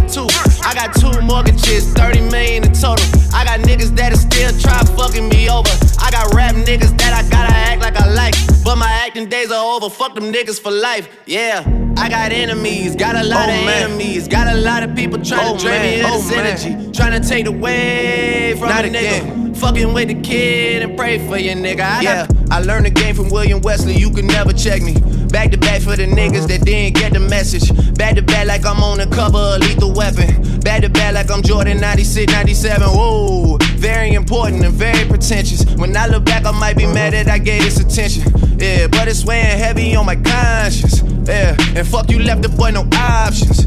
I got two mortgages, 30 million in total. I got niggas that'll still try fucking me over. I got rap niggas that I gotta act like I like. But my acting days are over, fuck them niggas for life. Yeah, I got enemies, got a lot Oh, of man. enemies. Got a lot of people trying Oh, to drain me of oh, this Oh, man. energy. Trying to take away from Not a nigga. again. Fucking with the kid and pray for your nigga. I yeah, I learned the game from William Wesley. You can never check me. Back to back for the niggas that didn't get the message. Back to back like I'm on the cover of Lethal Weapon. Back to back like I'm Jordan 96, 97. Whoa, very important and very pretentious. When I look back, I might be mad that I gave this attention. Yeah, but it's weighing heavy on my conscience. Yeah, and fuck you left the boy no options.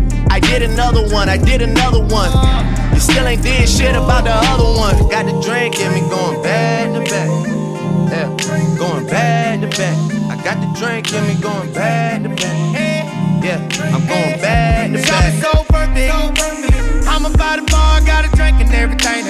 I did another one, I did another one. You still ain't did shit about the other one. Got the drink in me going back to back. Yeah, going back to back. I got the drink in me going back to back. Yeah, I'm going back to back. So perfect. I'm about to bar, got a drink and everything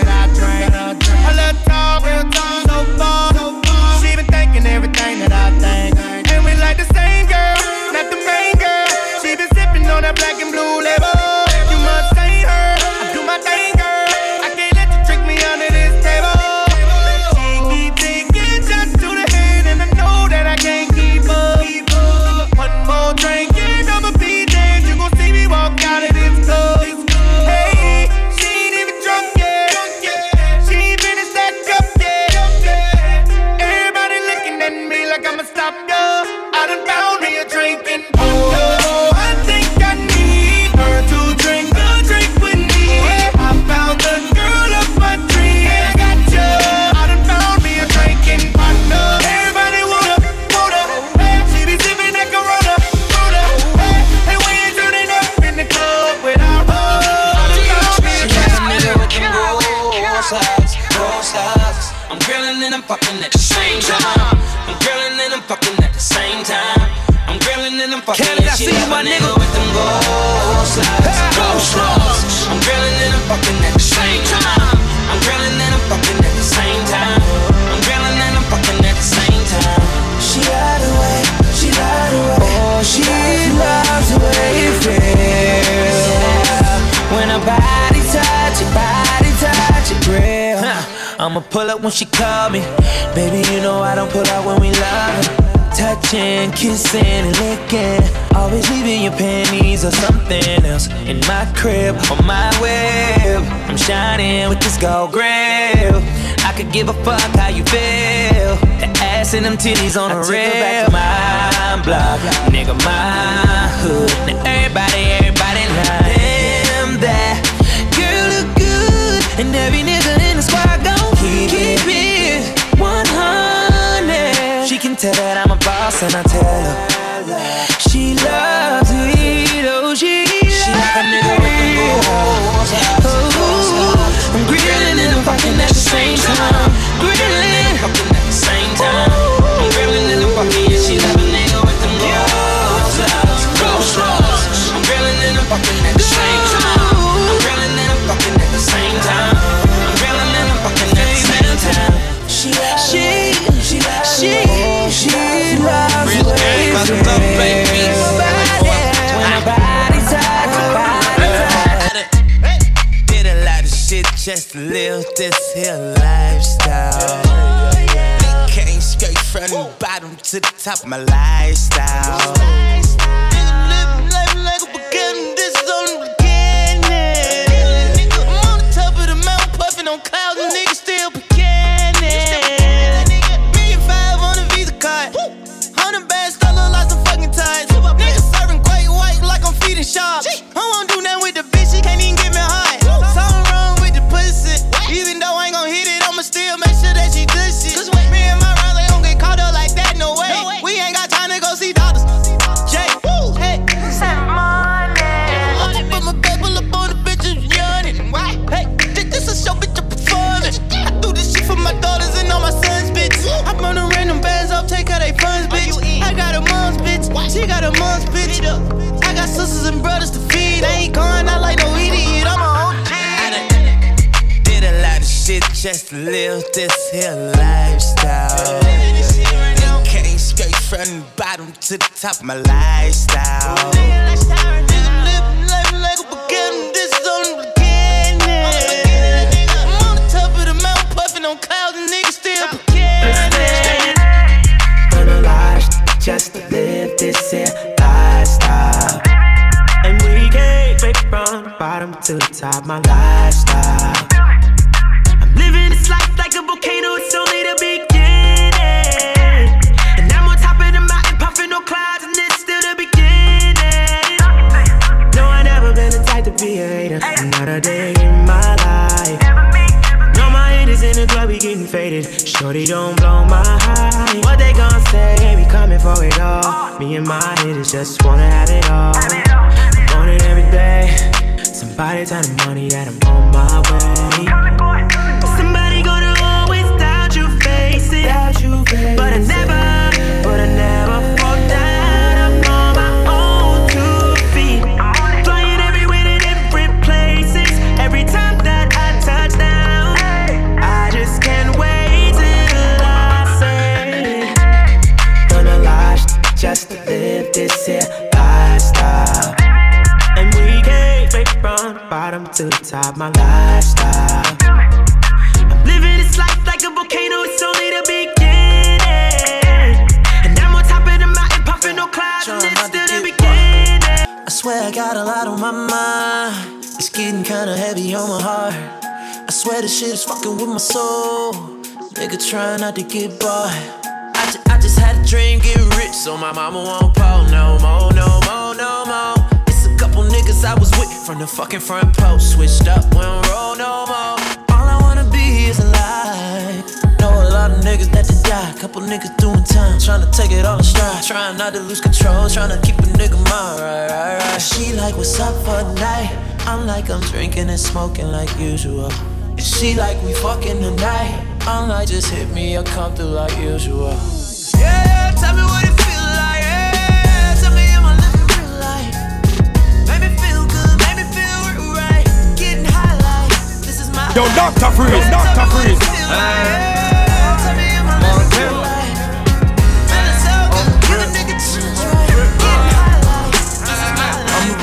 titties on the rail. My block, nigga, my hood. Now everybody, everybody like Damn, that girl look good. And every nigga in the squad go keep it 100. She can tell that I'm a boss, and I tell her just live this here lifestyle. Came straight from the bottom to the top of my lifestyle. Just live this here lifestyle. Came straight from the bottom to the top of my lifestyle. Just to live this here lifestyle. And we can't break from the bottom to the top, my lifestyle. Tell the shit is fucking with my soul. Nigga trying not to get bored. I, ju- I just had a dream getting rich, so my mama won't pull no more, no more, no more. It's a couple niggas I was with from the fucking front post. Switched up, we don't roll no more. All I wanna be is alive. Know a lot of niggas that to die. Couple niggas doing time, trying to take it all in stride. Trying not to lose control, trying to keep a nigga mind right, right, right. She like, what's up for the night? I'm like, I'm drinking and smoking like usual. She like, we fucking tonight. I'm like, just hit me or come through like usual. Yeah, tell me what it feel like. Yeah, tell me am I living real life? Make me feel good, make me feel right. Getting high like this is my Yo. Dr. Freeze, Yeah, Dr. tell me what it Freeze.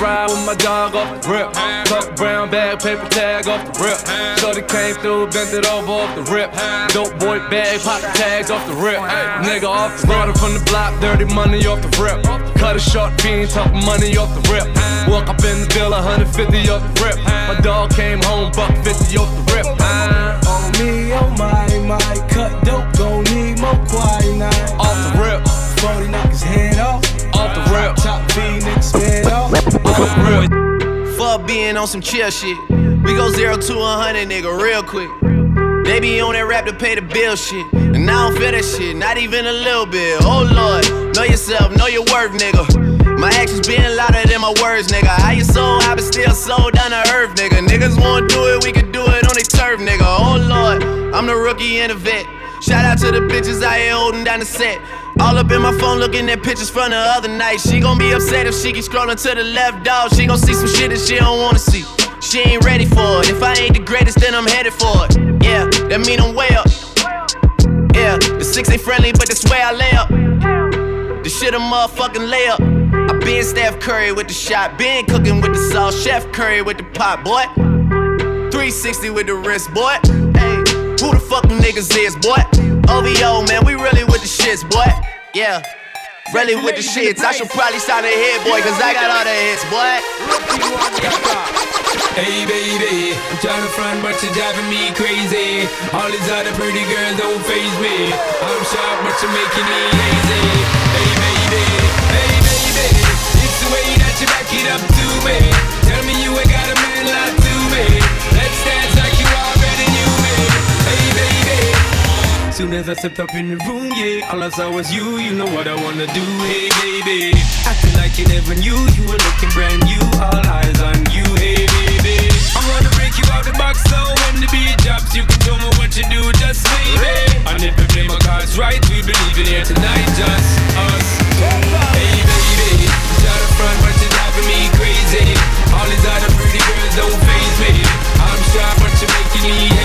Ride with my dog off the rip. Tuck brown bag, paper tag off the rip. Shorty came through, bent it over off the rip. Dope boy bag, pop the tags off the rip. Nigga off the starter from the block, dirty money off the rip. Cut a short fiend, talk money off the rip. Walk up in the bill, 150 off the rip. My dog came home, buck 50 off the rip. On me, oh my, my cut dope, gon' need more quinine. Off the rip. 40 knock his head off. Off the rip. Top B, Fuck being on some chill shit. We go zero to a hundred, nigga, real quick. They be on that rap to pay the bill shit. And I don't feel that shit, not even a little bit. Oh lord, know yourself, know your worth, nigga. My actions being louder than my words, nigga. How you so high but still so down to earth, nigga. Niggas wanna do it, we can do it on they turf, nigga. Oh lord, I'm the rookie and the vet. Shout out to the bitches I here holding down the set. All up in my phone looking at pictures from the other night. She gon' be upset if she keep scrolling to the left, dog. She gon' see some shit that she don't wanna see. She ain't ready for it. If I ain't the greatest, then I'm headed for it. Yeah, that mean I'm way up. Yeah, the six ain't friendly, but that's where I lay up. The shit a motherfucking layup. I been Steph Curry with the shot, been cooking with the sauce, Chef Curry with the pot, boy. 360 with the wrist, boy. Hey, who the fuck them niggas is, boy? OVO, man, we really with the shits, boy. Yeah. Really with the shits. I should probably sign a Hit-Boy, cause I got all the hits, boy. Hey baby, I'm trying to front, but you're driving me crazy. All these other pretty girls don't phase me. I'm sharp, but you're making me lazy. Hey baby, hey baby, it's the way that you back it up to me. Soon as I stepped up in the room, yeah, all I saw was you. You know what I wanna do, hey baby. Acting like you never knew you were looking brand new. All eyes on you, hey baby. I'm gonna break you out the box, so when the beat drops, you can tell me what you do, just maybe. And if we play my cards right, we believe in here tonight, just us. Hey baby, shot up front, but you're driving me crazy. All these other pretty girls don't phase me. I'm shy, but you're making me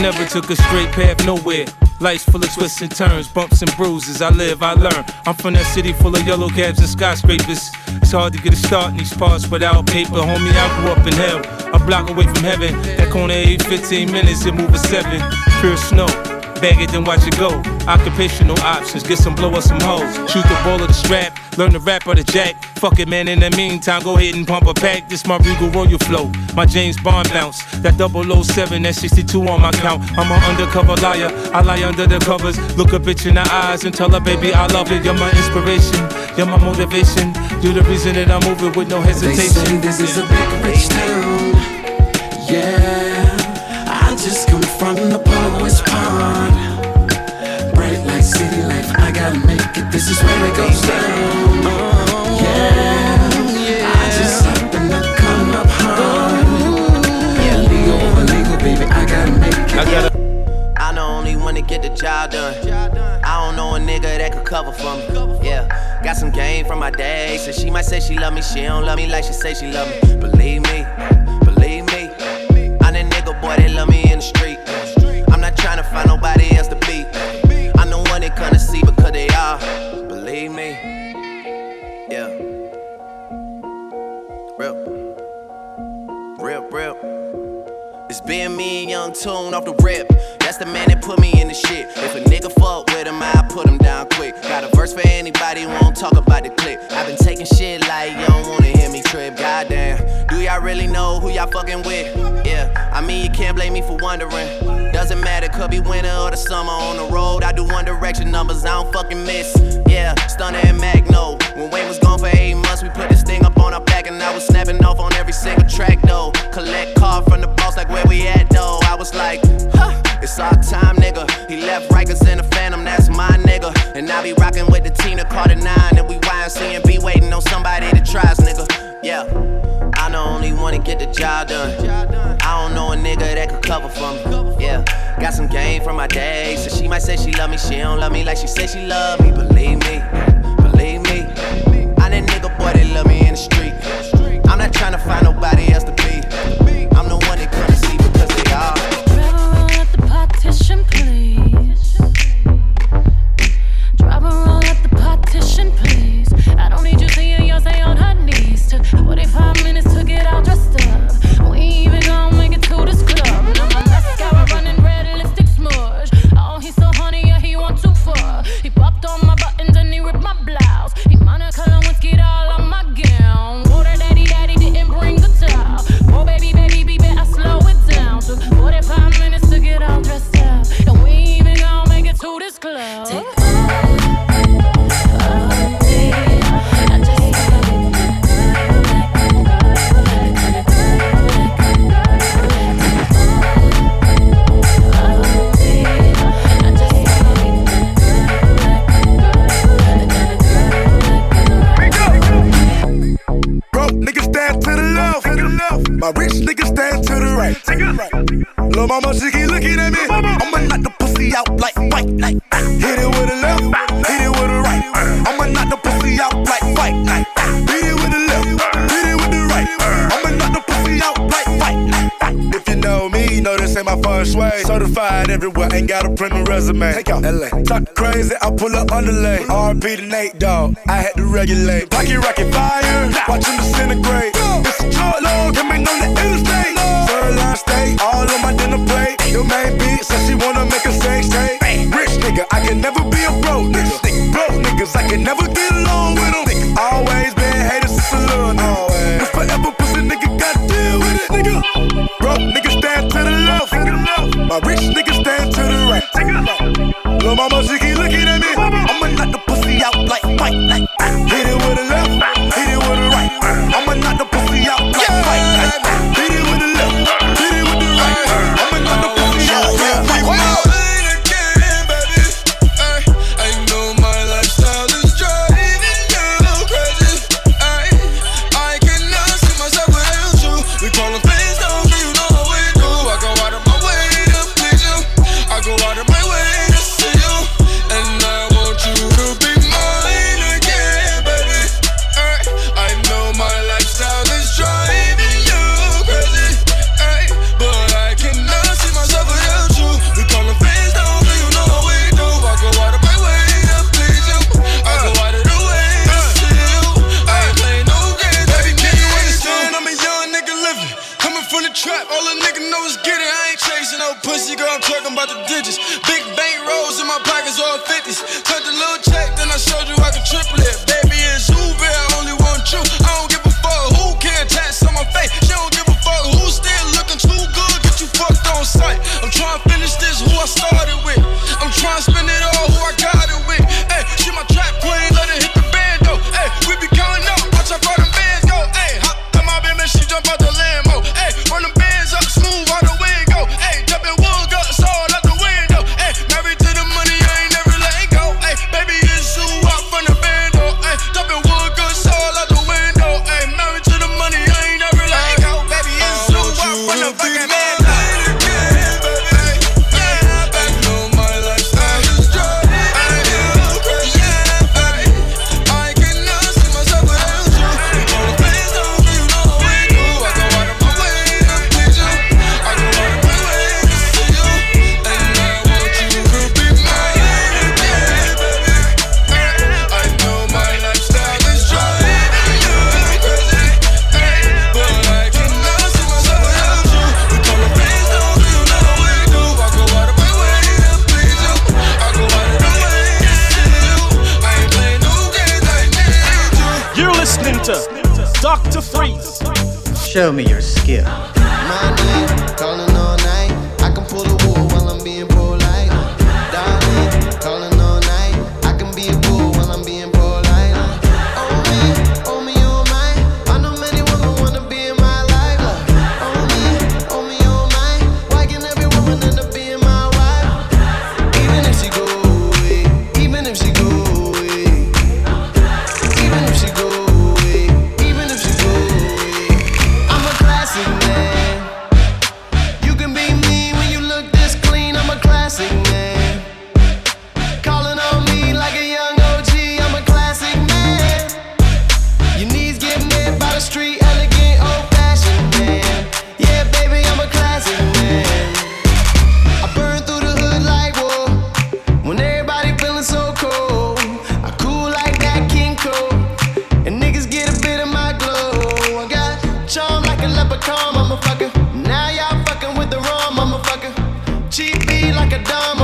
never took a straight path nowhere. Life's full of twists and turns, bumps and bruises. I live, I learn. I'm from that city full of yellow cabs and skyscrapers. It's hard to get a start in these parts without paper. Homie, I grew up in hell, a block away from heaven. That corner, 8, 15 minutes, it move a 7. Pure snow. Bag it, then watch it go. Occupational options, get some blow or some hoes. Shoot the ball of the strap, learn the rap or the jack. Fuck it, man, in the meantime, go ahead and pump a pack. This my Regal Royal flow, my James Bond bounce. That 007, that 62 on my count. I'm an undercover liar, I lie under the covers. Look a bitch in the eyes and tell her, baby, I love it. You're my inspiration, you're my motivation. You're the reason that I'm moving with no hesitation. They say this is a big rich town. Yeah, I just come from the gotta make it. This is where it goes down. Yeah, I just happen to come up hard. Yeah, legal or illegal, baby, I gotta make it. I gotta. I'm the only one to get the job done. I don't know a nigga that could cover for me. Yeah, got some game from my day. So she might say she love me, she don't love me like she say she love me. Believe me, believe me. I'm that nigga boy that love me in the street. I'm not trying to find nobody Believe me. Yeah. Real. Real, real. It's been me and Young Tune off the rip. That's the man that put me in the shit. If a nigga fuck with him, I put him down quick. Got a verse for anybody who won't talk about the clip. I've been taking shit like you don't wanna hear me trip. Goddamn. Do y'all really know who y'all fucking with? Yeah, I mean, you can't blame me for wondering. Doesn't matter, could be winter or the summer on the road. I do one direction numbers, I don't fucking miss. Yeah, Stunner and Mack though. When Wayne was gone for eight months, we put this thing up on our back, and I was snapping off on every single track though. Collect card from the boss, like where we at though. I was like, it's our time, nigga. He left Rikers in the Phantom, that's my nigga. And I be rocking with the Tina Carter 9, and we YMC and be waiting on somebody to try nigga. Yeah. I the only one to get the job done. I don't know a nigga that could cover for me. Yeah, got some game from my day. So she might say she love me, she don't love me like she say she love me. Believe me, believe me. I'm that nigga boy that love me underlay. RP to Nate Dogg. I had to regulate. Pocket rocket fire, watch him disintegrate.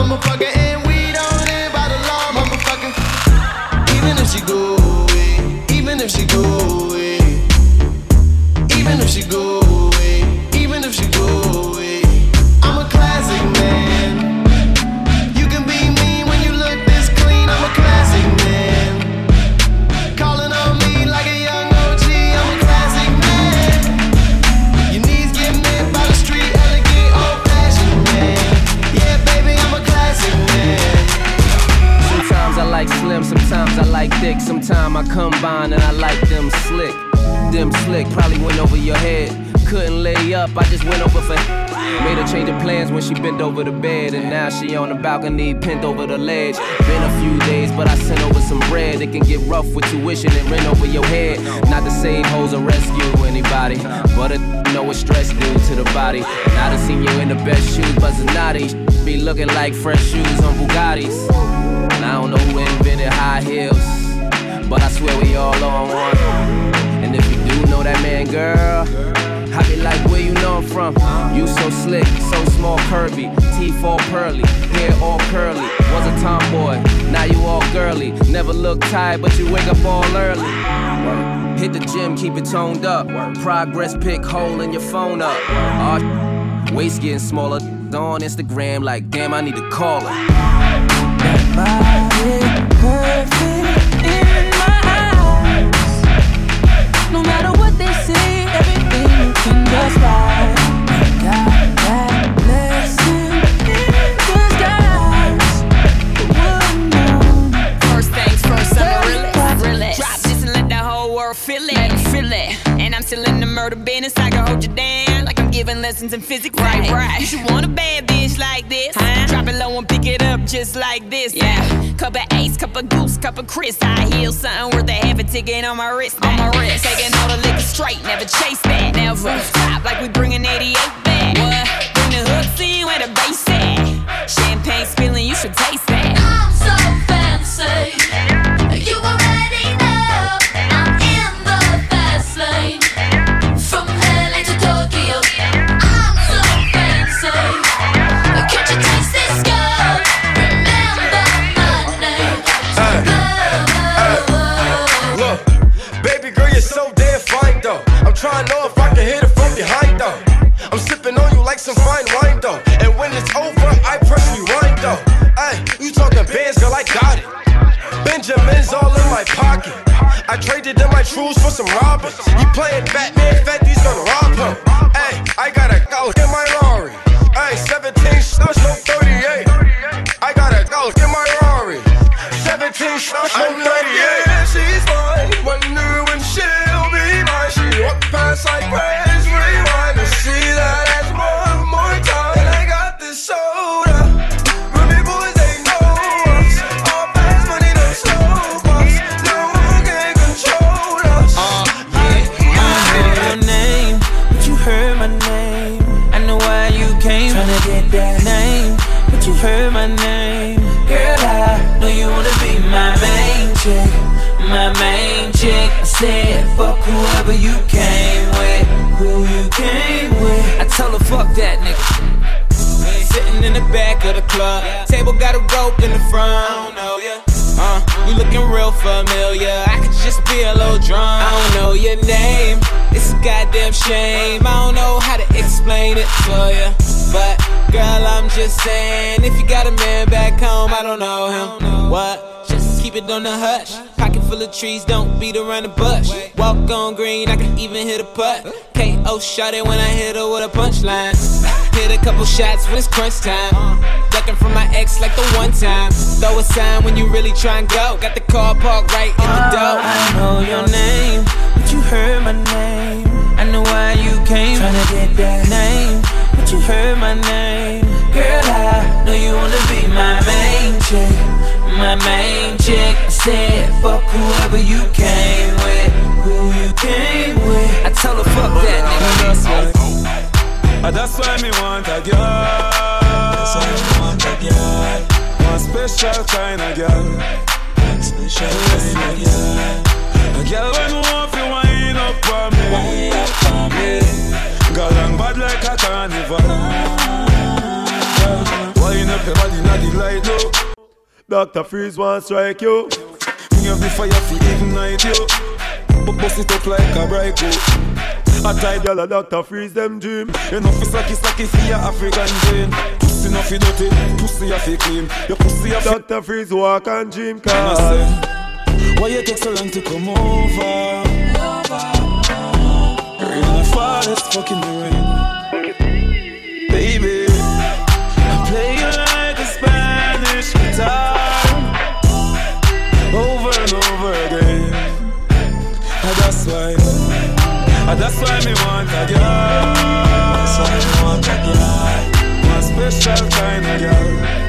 Motherfucker. Up, I just went over for. Made her change of plans when she bent over the bed. And now she on the balcony, pinned over the ledge. Been a few days, but I sent over some bread. It can get rough with tuition and rent over your head. Not to say hoes will rescue anybody, but a know what stress do to the body. And I done seen you in the best shoes, but Zanotti be looking like fresh shoes on Bugattis. And I don't know who invented high heels, but I swear we all on one. And if you do know that man, girl, I be like, where you know I'm from? You so slick, so small, curvy, teeth all pearly, hair all curly. Was a tomboy, now you all girly. Never look tired, but you wake up all early. Hit the gym, keep it toned up. Progress pic, holding your phone up. Waist getting smaller. On Instagram, like, damn, I need to call her. perfect in my eyes. No matter you can. Got that blessing in disguise. Wouldn't know. First things first, I'm a realist. Drop this and let the whole world feel it. Feel it. And I'm still in the murder business. I can hold you down giving lessons in physics. Right, right. You should want a bad bitch like this. Drop it low and pick it up just like this. Yeah. Cup of ace, cup of goose, cup of Cris. I heal something worth a half a ticket on my wrist. On my wrist. Taking all the liquor straight, never chase that. Never stop like we bringing 88 back. What? Bring the hooks in where the bass at. Champagne spilling, you should taste that. I'm so fancy. Got it. Benjamin's all in my pocket. I traded in my trues for some robins. He playing Batman, Fetty's gonna rob him. Hey, I got a go in my Rari. Hey, 17 shots, no 38. I got a go in my Rari. 17 shots, no 38. Whoever you came with, who you came with. I told her, fuck that nigga. Sitting in the back of the club, table got a rope in the front. Looking real familiar. I could just be a little drunk. I don't know your name. It's a goddamn shame. I don't know how to explain it to you. But girl, I'm just saying, if you got a man back home, I don't know him. What? Just keep it on the hush. Pocket full of trees, don't beat around the bush. Walk on green, I can even hit a putt. KO shot it when I hit her with a punchline. Hit a couple shots when it's crunch time. Ducking from my ex like the one time. Throw a sign when you really try and go. Got the car parked right in the door. I know your name, but you heard my name. I know why you came, tryna get that name, but you heard my name. Girl, I know you wanna be my main chick, my main chick. I said, fuck whoever you came with, who you came with. I told her, fuck that nigga. Ah, that's why me want a girl. That's why me want a girl. One special kind of girl. Kind of girl. A girl when you want to wind up for me. Wind up for me. Girl long bad like a carnival. Wind up your body, not the light no. Dr. Freeze want strike you. Bring up the fire fi ignite you. But bust it up like a bright coat. A tight girl a Dr. Freeze them dream. You know fi sucky sucky fi your African dream. Pussy no fi dirty, pussy a fi clean. Your pussy a fi Dr. Freeze walk and dream car. And I say, why you take so long to come over? Rain and fall, it's fucking the rain. Baby, I play you like a Spanish guitar over and over again. And that's why, and that's why me want a girl. That's why me want a girl. One special kind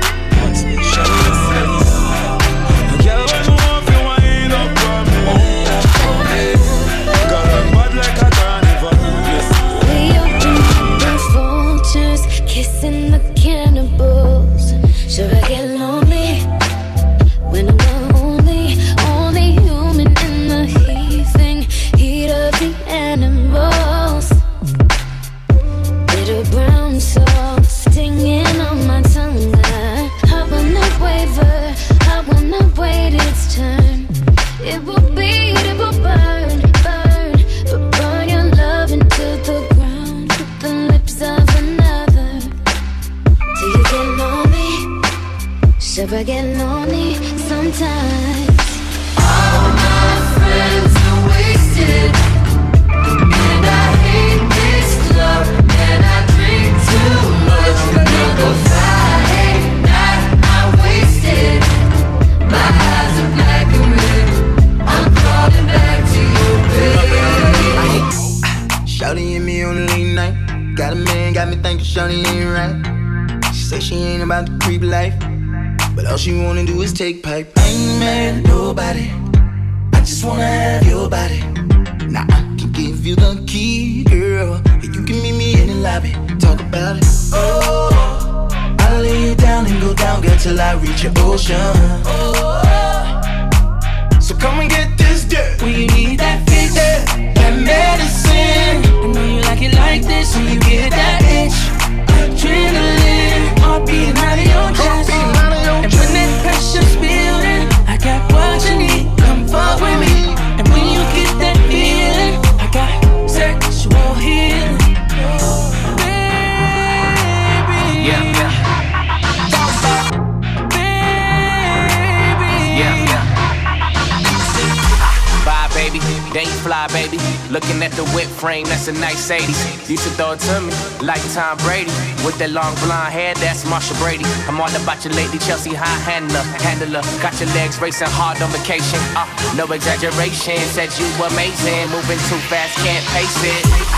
take pipe. a nice 80s. Used to throw it to me, like Tom Brady. With that long blonde hair, that's Marcia Brady. I'm all about your lady, Chelsea High handler, handler. Got your legs racing hard on vacation. Uh, no exaggeration, said you amazing. Moving too fast, can't pace it.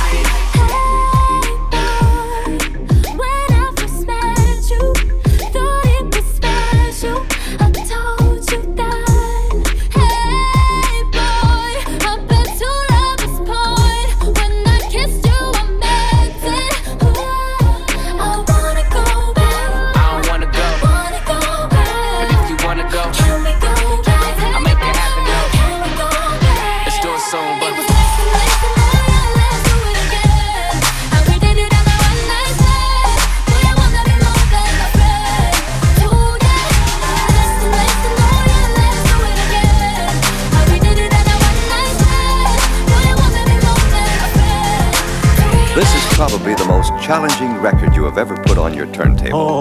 have ever put on your turntable. Oh.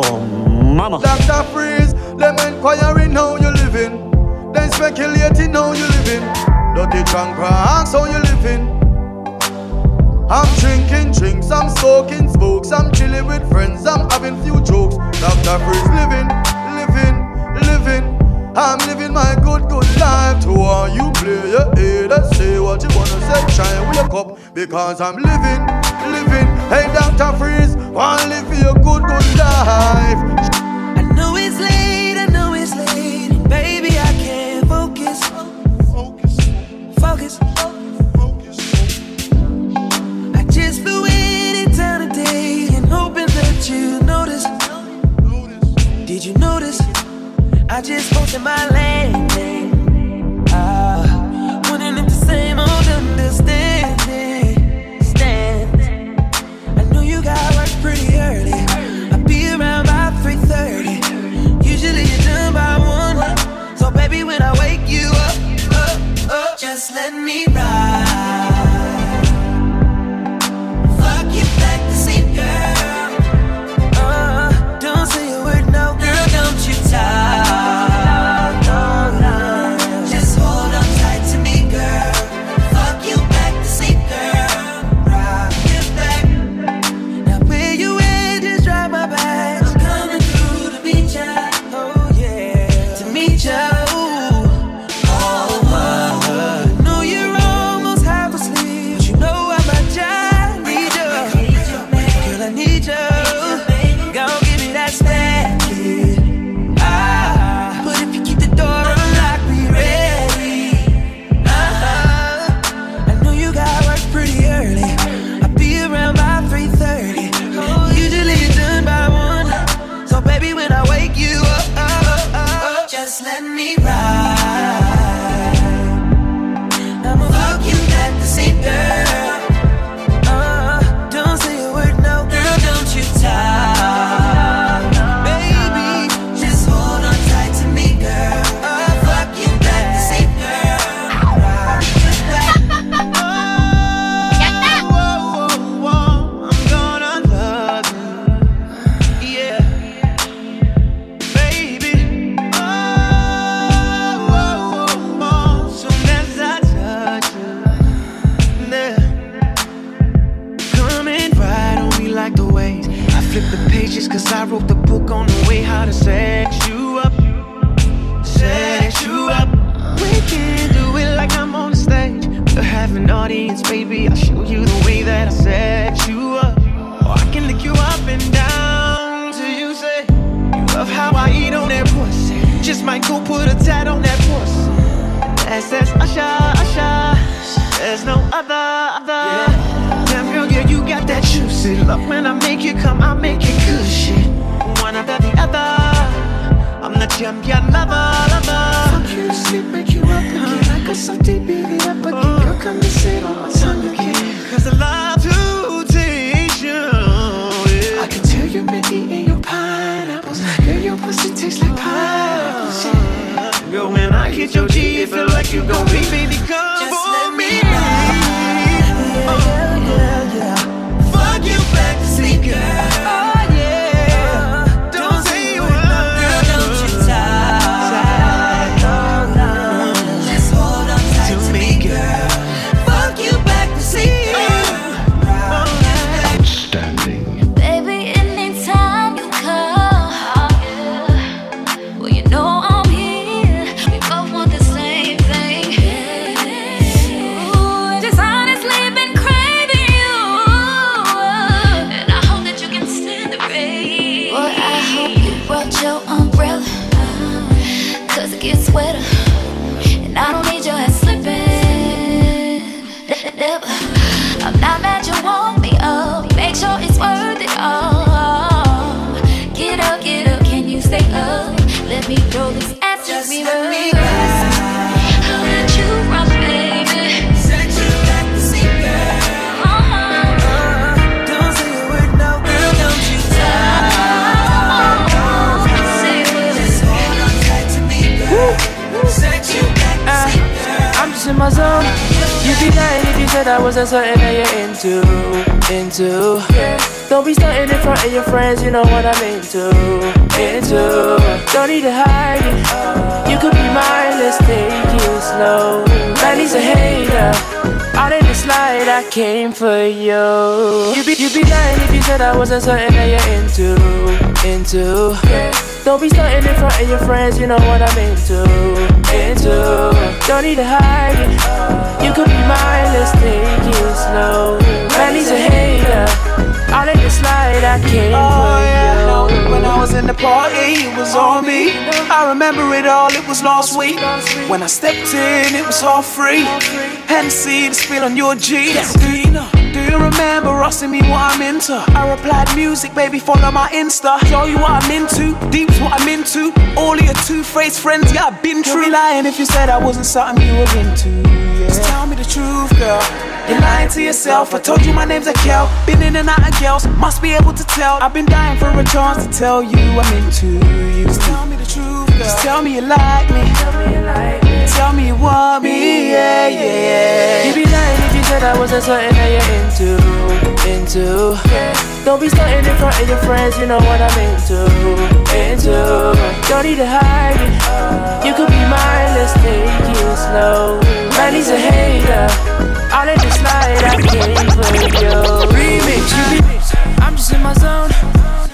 Remember it all, it was last week. When I stepped in, it was all free. Hennessy, the spill on your jeans. Do you know? Do you remember asking me what I'm into? I replied, music, baby, follow my Insta. Show you what I'm into, deep's what I'm into. All of your two-faced friends, yeah, I've been true. lying if you said I wasn't something you were into. Yeah. Just tell me the truth, girl. You're lying to yourself. I told you my name's Akel. Been in and out of girls, must be able to tell. I've been dying for a chance to tell you I'm into you. Just tell me the truth, girl. Just tell me you like me. Tell me you like me. Tell me you want me, yeah, yeah, yeah. You be lying if you said I wasn't something that you're into, into. Don't be starting in front of your friends, you know what I'm into, into. Don't need to hide it. You could be mine, let's take it slow. Man, he's a hater. All in the slide, I came for you. Remix, you be.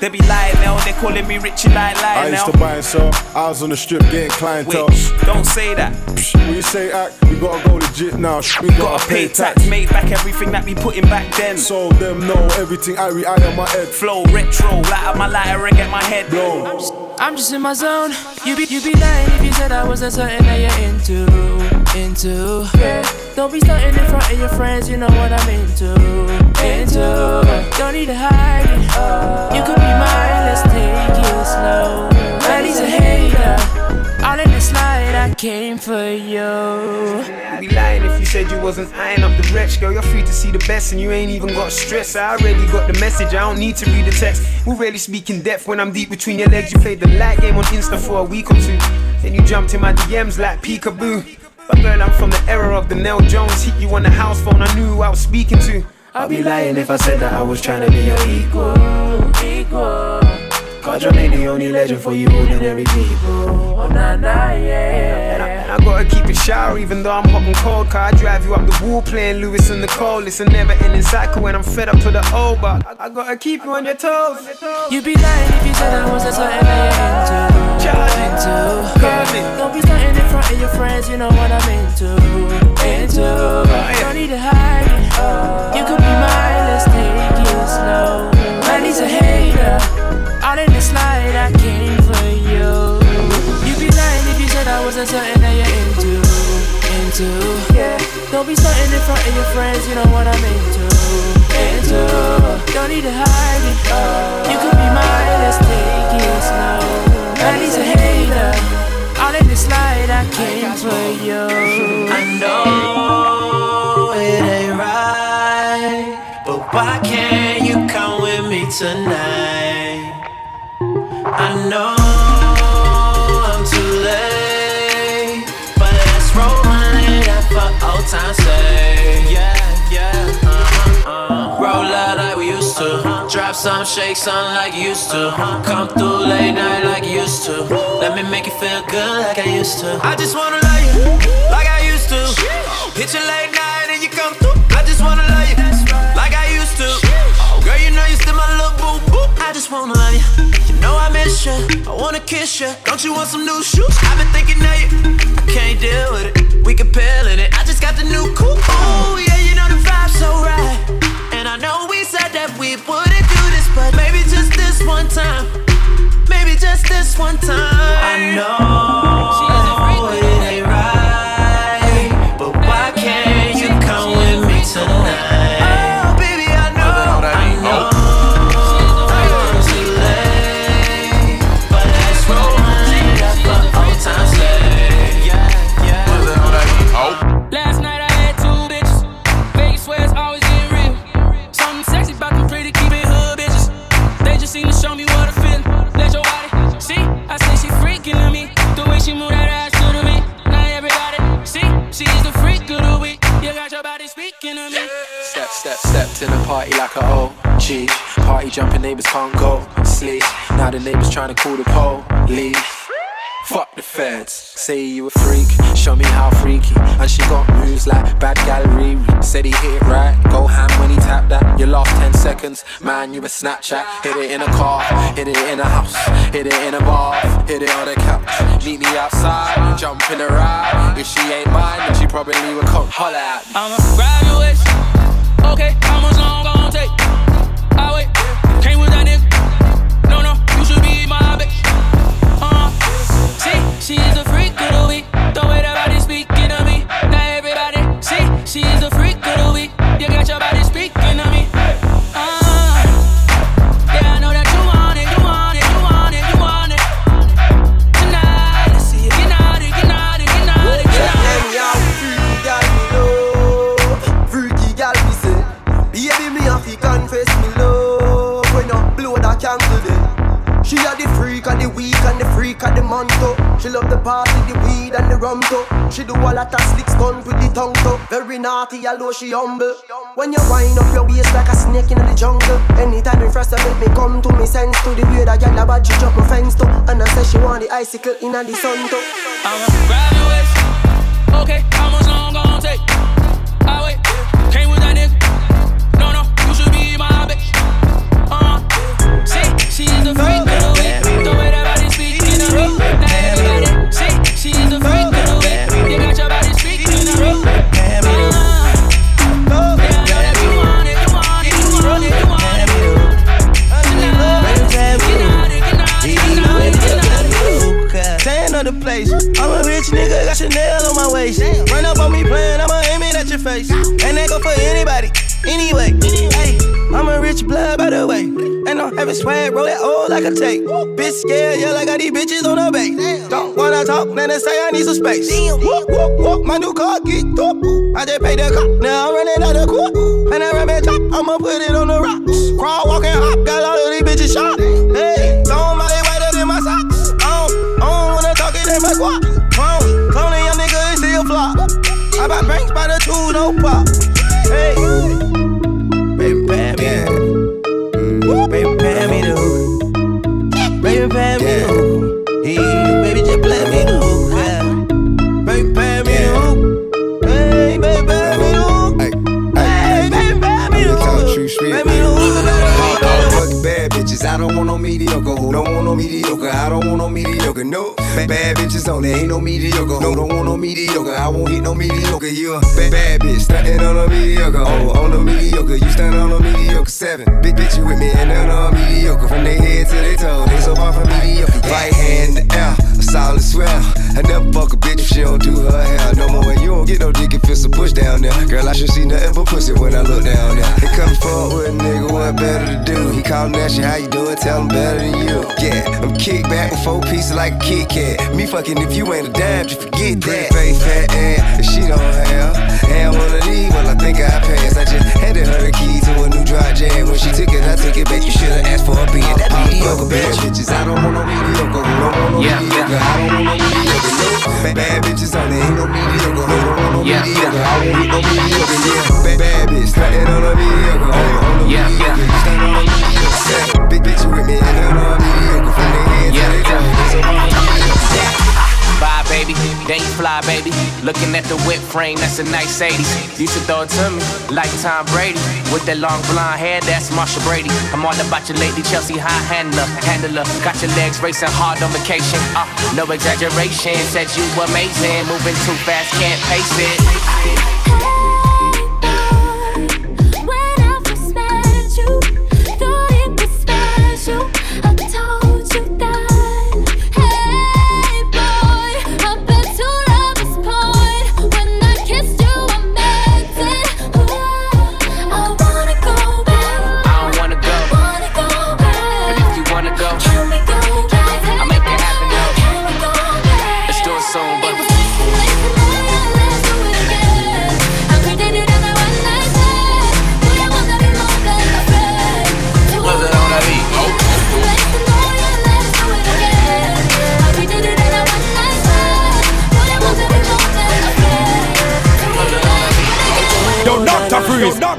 They be lying now, they calling me Richie like I lying used now. to buy and sell. I was on the strip getting clientele. Wait, don't say that. When you say act, we gotta go legit now. We gotta, Gotta pay tax, made back everything that we put in back then. So them know everything I re eye on my head. Flow retro, light up my lighter and get my head blown. I'm just I'm just in my zone. You be you be lying if you said I wasn't something that you're into, into. Yeah. Don't be starting in front of your friends, you know what I'm into, into. Don't need to hide it. You could be mine, let's take it slow. Man, he's a hater. All in the slide, I came for you. You be lying if you said you wasn't eyeing up the wretch, girl. You're free to see the best and you ain't even got stress. I already got the message, I don't need to read the text. We really speak in depth when I'm deep between your legs. You played the light game on Insta for a week or two. Then you jumped in my DMs like peekaboo. But girl, I'm from the era of the Nell Jones. Hit you on the house phone, I knew who I was speaking to. I'd be lying if I said that I was trying to be your equal. Equal. Cause you're the only legend for you ordinary people. Oh, nah, nah, yeah. And I, and I gotta keep it shower even though I'm hot and cold. Cause I drive you up the wall playing Lewis and Nicole. It's a never ending cycle when I'm fed up to the old, but I, I gotta keep you on your toes. You'd be lying if you said I wasn't something that you're into. Into. Don't be starting in front of your friends, you know what I'm into. Into. Don't need to hide it. You could be mine, let's take it slow. Man, he's a hater. All in the slide, I came for you. You'd be lying if you said I wasn't something that you're into. Into. Don't be starting in front of your friends, you know what I'm into. Into. Don't need to hide it. You could be mine, let's take it slow. Man, he's a hater. All in the slide, I came for you. I know tonight? I know I'm too late, but let's roll one for old time's sake. Yeah, yeah, uh-huh, uh. Roll like we used to. Drop some, shake some like you used to. Come through late night like you used to. Let me make you feel good like I used to. I just wanna love you like I used to. Hit you late just wanna love you. You know I miss you. I wanna kiss you. Don't you want some new shoes? I've been thinking of you. I can't deal with it. We can peel in it. I just got the new coupe. Oh yeah, you know the vibe's so right. And I know we said that we wouldn't do this, but maybe just this one time. Maybe just this one time. I know in a party like a OG. Party jumping neighbors can't go sleep. Now the neighbors trying to call the police. Fuck the feds. Say you a freak, show me how freaky. And she got moves like bad gallery. Said he hit it right, go ham when he tapped that. Your last 10 seconds, man, you a Snapchat. Hit it in a car, hit it in a house, hit it in a bar, hit it on a couch. Meet me outside, jump in a ride. If she ain't mine, then she probably would come holler at me. I'm a graduation. Okay, how much long gon' take? I wait, came with that nigga. No, no, you should be my bitch. Uh, see, she is a She love the party, the weed and the rum too She do a lot of slick stunt with the tongue too Very naughty although she humble When you wind up your waist like a snake in the jungle Anytime you first make me come to me sense to The way that gal a bad she jump my fence too And I say she want the icicle in the sun too I'm a graduation. Okay, how much long gon' take? I wait, came with that nigga. No, no, you should be my bitch. Uh, see, she's the freak got Chanel on my waist. Run up on me playing, I'ma aim it at your face. And that go for anybody, anyway. Hey, I'm a rich blood, by the way. And I'm having swag, roll it old like a tape. Bitch scared, yeah, like I got these bitches on the base. Don't wanna talk, then they say I need some space. Whoop, whoop, whoop, my new car get up. I just paid the cop, now I'm running out of court. And I run top, I'ma put it on the rocks. Crawl, walk, and hop, got all of these bitches shot. Hey, somebody I buy banks by the two, no pop. Don't want no mediocre? I don't want no mediocre. No bad, bad bitches only, ain't no mediocre. No, don't want no mediocre. I won't hit no mediocre. You a bad, bad bitch, stuntin' on a mediocre. Oh, on a mediocre, you stand on a mediocre. Seven big bitch, you with me and then on mediocre. From their head to their toe, they so far from mediocre. Right hand in the air, a solid swell. I never fuck a bitch if she don't do her hair no more. And you don't get no dick if it's a push down there. Girl, I should see nothing but pussy when I look down there. They come forward with a nigga, what better to do? He callin' at you, how you doing? Tell him better than you. Yeah, I'm kick back with four pieces like a Kit Kat. Me fucking if you ain't a dime, just forget that. Face fat ass, if she don't have. And one of these, well, I think I passed. I just handed her the key to a new dry jam. When she took it, I took it back. You should've asked for a being that mediocre bad bitches. I don't want no mediocre. Don't want no Yeah, mediocre? I don't want no mediocre. No. Bad, bad bitches only ain't no mediocre. Don't want no Yeah. mediocre? I won't hit no mediocre. Yeah, bad, bad bitch, on a mediocre. Oh, on Yeah, mediocre. You stand on a mediocre. Big bitch, with me and on mediocre. Fly, baby. Looking at the whip frame, that's a nice 80s. Used to throw it to me like Tom Brady. With that long blonde hair, that's Marcia Brady. I'm all about you lately, Chelsea high handler. Handler, got your legs racing hard on vacation. Uh, no exaggeration, said you amazing. Moving too fast, can't pace it.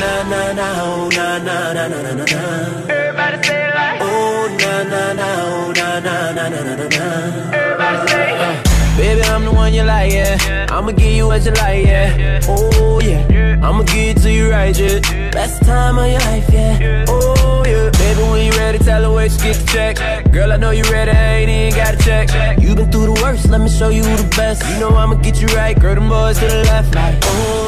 Oh, na na na. Oh, na na na na na na na. Everybody say it like. Oh, na na na. Oh, na na na na na na na. Everybody say it. Baby, I'm the one you like, yeah. I'ma give you what you like, yeah. Oh, yeah. I'ma give it to you right, yeah. Best time of your life, yeah. Oh, yeah. Baby, when you ready, tell her where you get the check. Girl, I know you ready, I ain't even got to check. You been through the worst, let me show you the best. You know I'ma get you right, girl, them boys to the left, like, oh.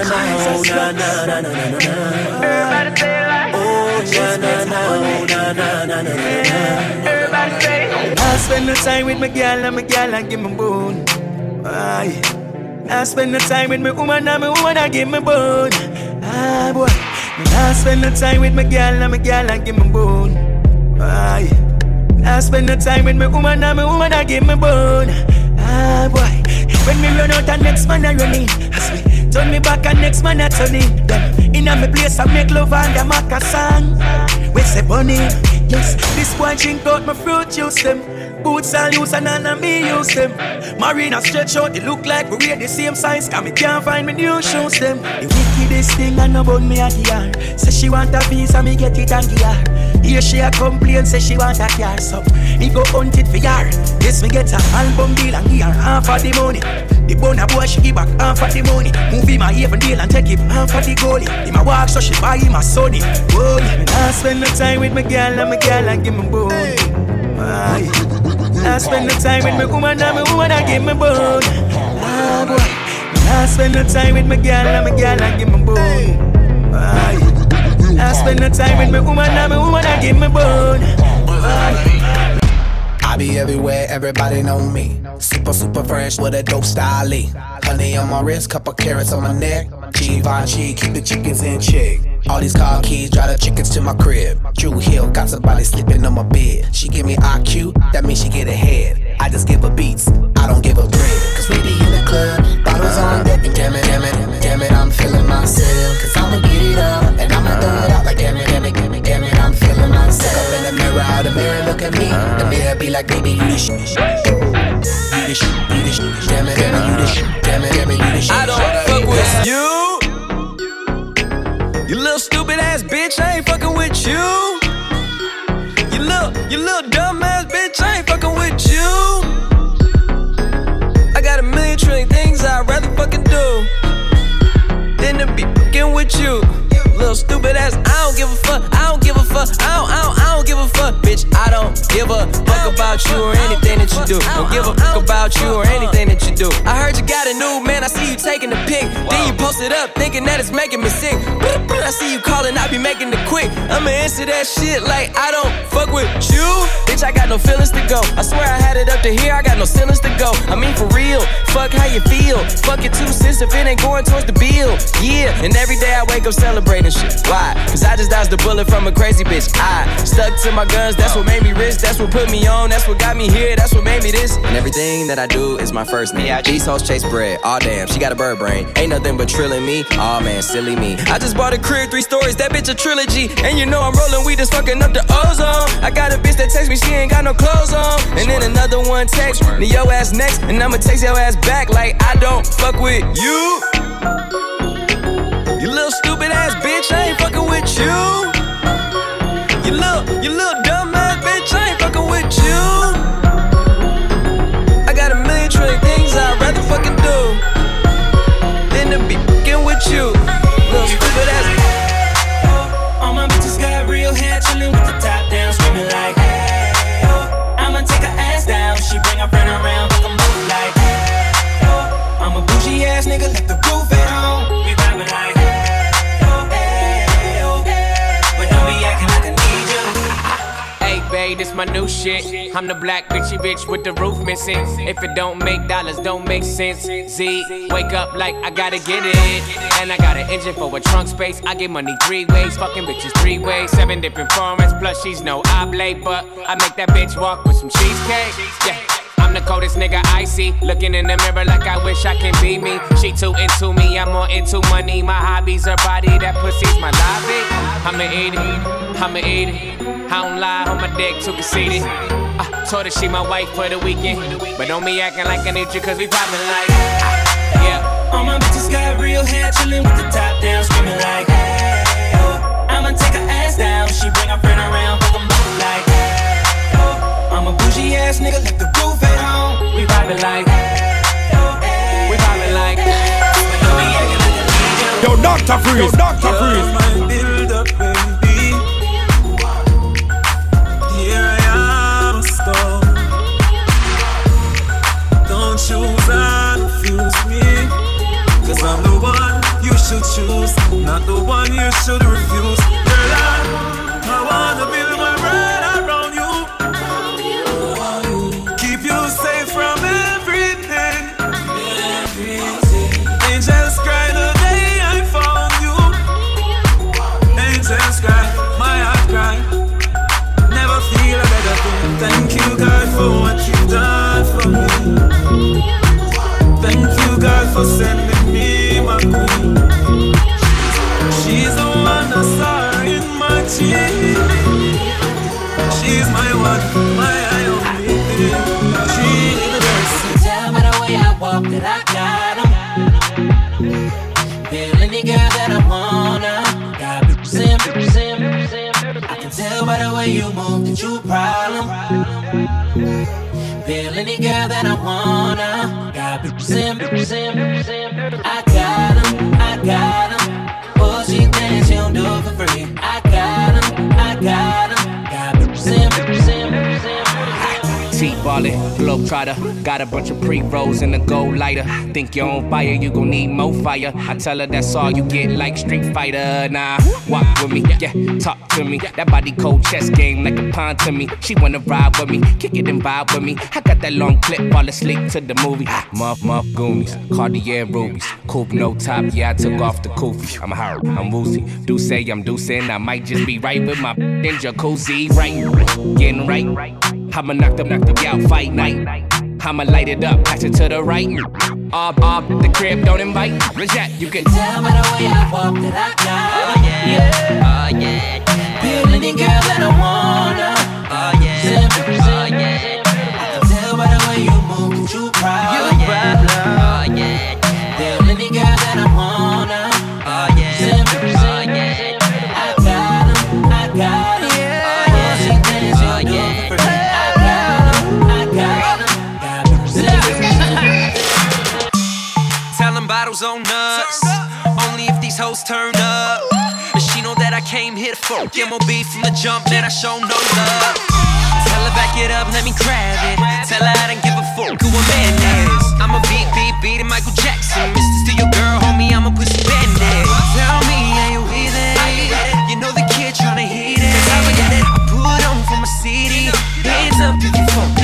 na. Oh, na na na na na na. Everybody say. Oh, na na na. Na na na na na. Everybody say. I spend no time with my girl and my girl and give me bone. Aye. I spend no time with my woman and my woman and give me bone. Ah boy. I spend no time with my girl and my girl and give me bone. Aye. I spend no time with my woman and my woman and give me bone. Ah boy. When me run out and next man I run in. Me turn me back and next man I turn in. Them in me place I make love and I make a song. We say bunny. Yes, this boy drink out my fruit juice them. Boots all use and none of me use them. Marina stretch out, they look like we wear the same size. Cause me can't find me new shoes them. The wickedest thing I know about me at the yard. Say she want a visa, me get it and her. Here she a complain, say she want a car, so he go hunt it for her. Yes, me get a album deal and give her half of the money. The bona boy she give back half of the money. Move my even deal and take him half of the goalie. Him a walk so she buy him a sunny. Oh yeah, me nah spend no time with my girl and my girl and give me bone. Aye. I spend the time with my woman and my woman and give me bone. Ah boy. I spend the time with my girl and my girl and give me bone. Aye. I spend the time with my woman and my woman and give me bone. Aye. I be everywhere, everybody know me. Super, super fresh with a dope style. Honey on my wrist, couple carats on my neck. Givenchy, keep the chickens in check. All these car keys, drive the chickens to my crib. Drew Hill, got somebody sleeping on my bed. She give me IQ, that means she get ahead. I just give her beats, I don't give her bread. Cause we be in the club, bottles on deck, and damn it, damn it, damn it, I'm feeling myself. Cause I'ma get it up, and I'ma throw it out like damn it, damn it, damn it, damn it, Up in the mirror, the mirror look at me. The mirror be like, baby, you the shit. You the shit, you the shit. Damn it, damn it, you the shit. Damn it, damn it, you the shit. I don't fuck with you. You little stupid ass bitch, I ain't fucking with you. You little, you little dumb ass bitch, I ain't fucking with you. I got a million trillion things I'd rather fucking do than to be fucking with you. Little stupid ass, I don't give a fuck, fuck, I don't, I don't, I don't give a fuck, bitch. I don't give a fuck about you or anything that you do. Don't give a fuck about you or anything that you do. I heard you got a new man, I see you taking a pic. Then you post it up, thinking that it's making me sick. I see you calling, I be making it quick. I'ma answer that shit like I don't fuck with you. Bitch, I got no feelings to go. I swear I had it up to here, I got no feelings to go. I mean, for real, fuck how you feel. Fuck it too, cents if it ain't going towards the bill. Yeah, and every day I wake up celebrating shit. Why? Cause I just dodged a bullet from a crazy bitch. I stuck to my guns, that's what made me rich. That's what put me on, that's what got me here, that's what made me this. And everything that I do is my first name. These hoes chase bread. Aw, damn, she got a bird brain. Ain't nothing but trilling me. Aw, man, silly me. I just bought a crib, three stories, that bitch a trilogy. And you know I'm rolling weed, just fucking up the ozone. I got a bitch that text me, she ain't got no clothes on. And then another one text me, yo ass next. And I'ma text your ass back like I don't fuck with you. You little stupid ass bitch, I ain't fucking with you. You little, you little fucking my new shit. I'm the black bitchy bitch with the roof missing. If it don't make dollars, don't make sense. Z, wake up like I gotta get it. And I got an engine for a trunk space. I get money three ways, fucking bitches three ways. Seven different formats, plus she's no oblate. But I make that bitch walk with some cheesecake. Yeah. I'm the coldest nigga I see. Looking in the mirror like I wish I can be me. She too into me, I'm more into money. My hobbies are body, that pussy's my lobby. I'ma eat it, I'ma eat it. I don't lie on my dick, too conceited. I told her she my wife for the weekend. But don't be acting like I need you, cause we poppin' like. Ah, yeah. All my bitches got real hair, chillin' with the top down, screaming like, hey, oh. I'ma take her ass down. She bring her friend around, fuck 'em both like, hey, oh. I'm a bougie ass nigga, left the poppin' like, we poppin' like. Yo, Dr. Freeze, Dr. Freeze. my build up, baby. Here I am, a star. Don't choose and refuse me. Cause I'm the one you should choose, not the one you should refuse. Girl, I, I wanna build girl that I wanna. Got in, bitches in. I got 'em, I got 'em. Oh, she thinks she don't do for free. I got 'em, I got 'em. Got in, bitches in. T-ballin', globetrotter. Got a bunch of pre-rolls and a gold lighter. Think you're on fire, you gon' need more fire. I tell her that's all you get, like Street Fighter. Nah, walk with me, yeah, talk to me. That body cold chess game like a pawn to me. She wanna ride with me, kick it and vibe with me. I got that long clip, fall asleep to the movie. Muff, muff, Goonies, Cartier rubies. Coupe no top, yeah, I took off the kufi. I'm hard, I'm woozy. Do say I'm deucing, I might just be right with my [laughs] in jacuzzi, right? Getting right. I'ma knock them, knock them out, fight night. I'ma light it up, pass it to the right. Off, off, the crib, don't invite. Reject, you can tell by the way I walk that I got. Oh yeah, oh yeah. Feel any girl that I wanna. Oh yeah. Came here to fuck. MOB from the jump, man, I show no love. Tell her back it up, let me grab it. Tell her I don't give a fuck who a man is. I'm a beat, beat, beat, Michael Jackson. Mr. Steal your girl, homie, I'm a pussy bandit. Tell me, are you it? You know the kid tryna hit it. I put on for my city. Hands up if you fuck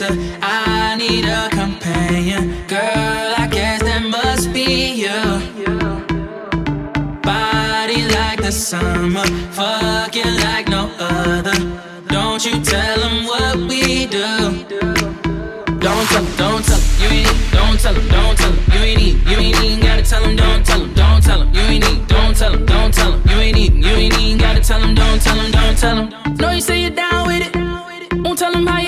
a dancer. I need a companion. Girl, I guess that must be you. Body like the summer, fucking like no other. Don't you tell them what we do. Don't tell them, don't tell them, you ain't need, don't tell them, don't tell them, you ain't need, you ain't even gotta tell them, don't tell them, don't tell them, you ain't need, don't tell them, don't tell them, you ain't even, you ain't even gotta tell them, don't tell them, don't tell them. Know you say you're down with it, won't tell them how you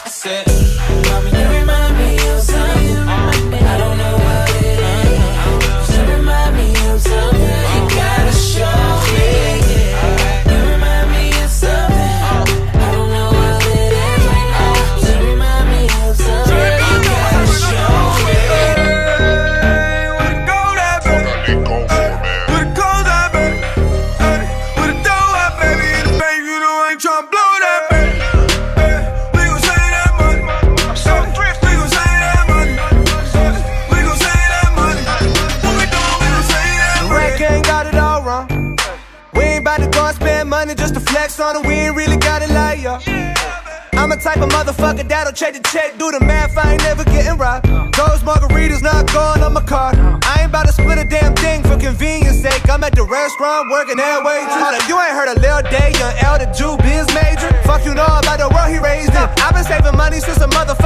Motherfucker that'll check the check, do the math. I ain't never getting robbed. Those margaritas not going on my card. I ain't about to split a damn thing for convenience sake. I'm at the restaurant working that way too. Hold up, you ain't heard of Lil Day, young elder Jew, biz major. Fuck you know about the world he raised in. I've been saving money since a motherfucker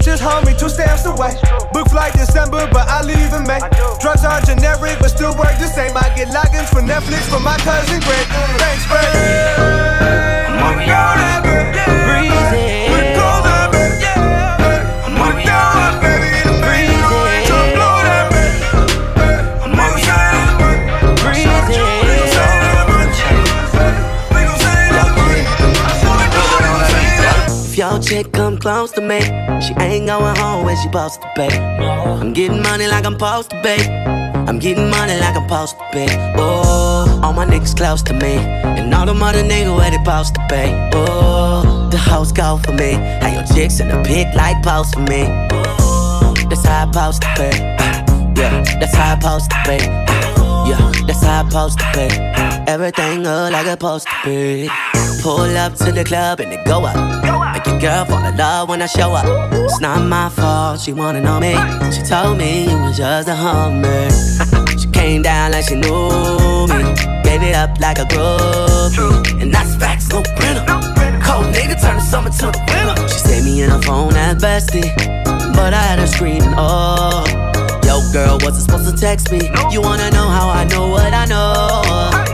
Sandwiches, homie, two stamps away. Book flight December, but I leave in May. Drugs are generic, but still work the same. I get logins for Netflix for my cousin Greg. Thanks, Greg. Your chick come close to me, she ain't going home when she supposed to pay. I'm getting money like I'm supposed to pay. I'm getting money like I'm supposed to pay. Oh, all my niggas close to me, and all the other niggas where they supposed to pay. Oh, the house go for me. How your chicks in the pit like post for me. That's how I supposed to pay. Yeah, that's how I supposed to pay. Yeah, that's how I supposed to pay. Everything look like supposed to be. Pull up to the club and it go up. Make your girl fall in love when I show up. It's not my fault, she wanna know me. She told me you was just a hummer. she came down like she knew me. Gave it up like a groupie. And that's facts, no printer. Cold nigga turn the summer to the winter. She saved me in her phone at bestie. But I had her screaming, oh. Yo, girl, wasn't supposed to text me. You wanna know how I know what I know?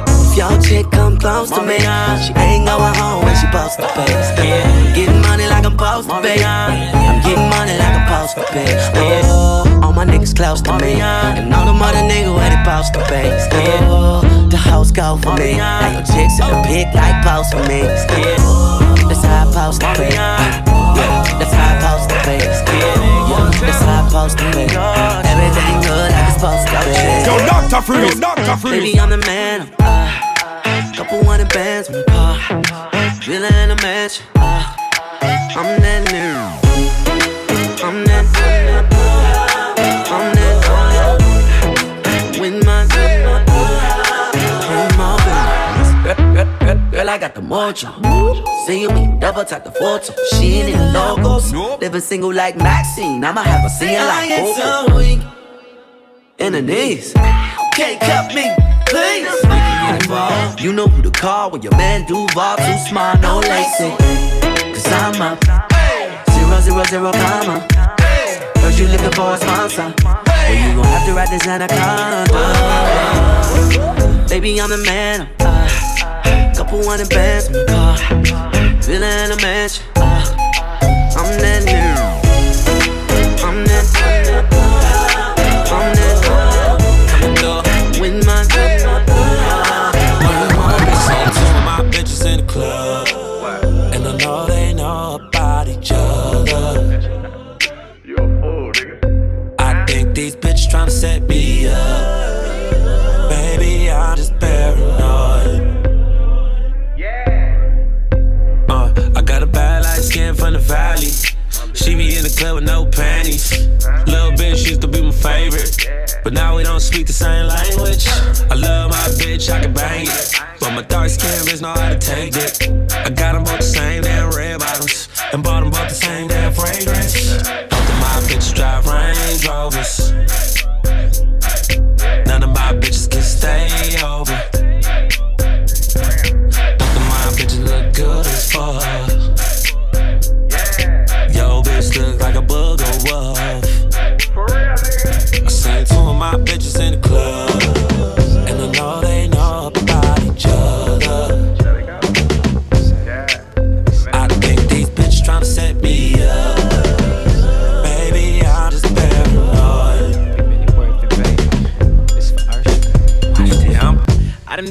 If your chick come close to me, she ain't going home when she supposed to pay. I'm getting money like I'm supposed to pay. I'm getting money like I'm supposed to pay. Oh, all my niggas close to me, and all them other niggas where they supposed to pay. Oh, the house go for me. Now your chicks in the pit like post for me. That's how I supposed to pay. Yeah, that's how I supposed to pay. Yeah, that's how I supposed to pay. Everything good like it's supposed to be. Yo, Dr. Freeze, Dr. Freeze. Baby, I'm the man. Couple hundred bands on the car. Villa in a mansion. Uh, I'm that nigga. I'm that. I'm that. With my. Girl, I got the mojo. See me double tap the photo. She ain't in logos. Living single like Maxine. I'ma have her singing like Coco. In the knees. Can't cut me, please. You know who to call when your man Duval too smart, no lacy. Cause I'm up. Zero, zero, zero, comma. First you looking for a sponsor. Well, you gon' have to ride this anaconda. Baby, I'm the man. Uh, couple hundred bands on the car. Villa in a mansion. Uh, I'm that nigga. Club with no panties. Little bitch used to be my favorite. But now we don't speak the same language. I love my bitch, I can bang it. But my dark skin bitch know how to take it. I got them both the same damn red bottoms. And bought them both the same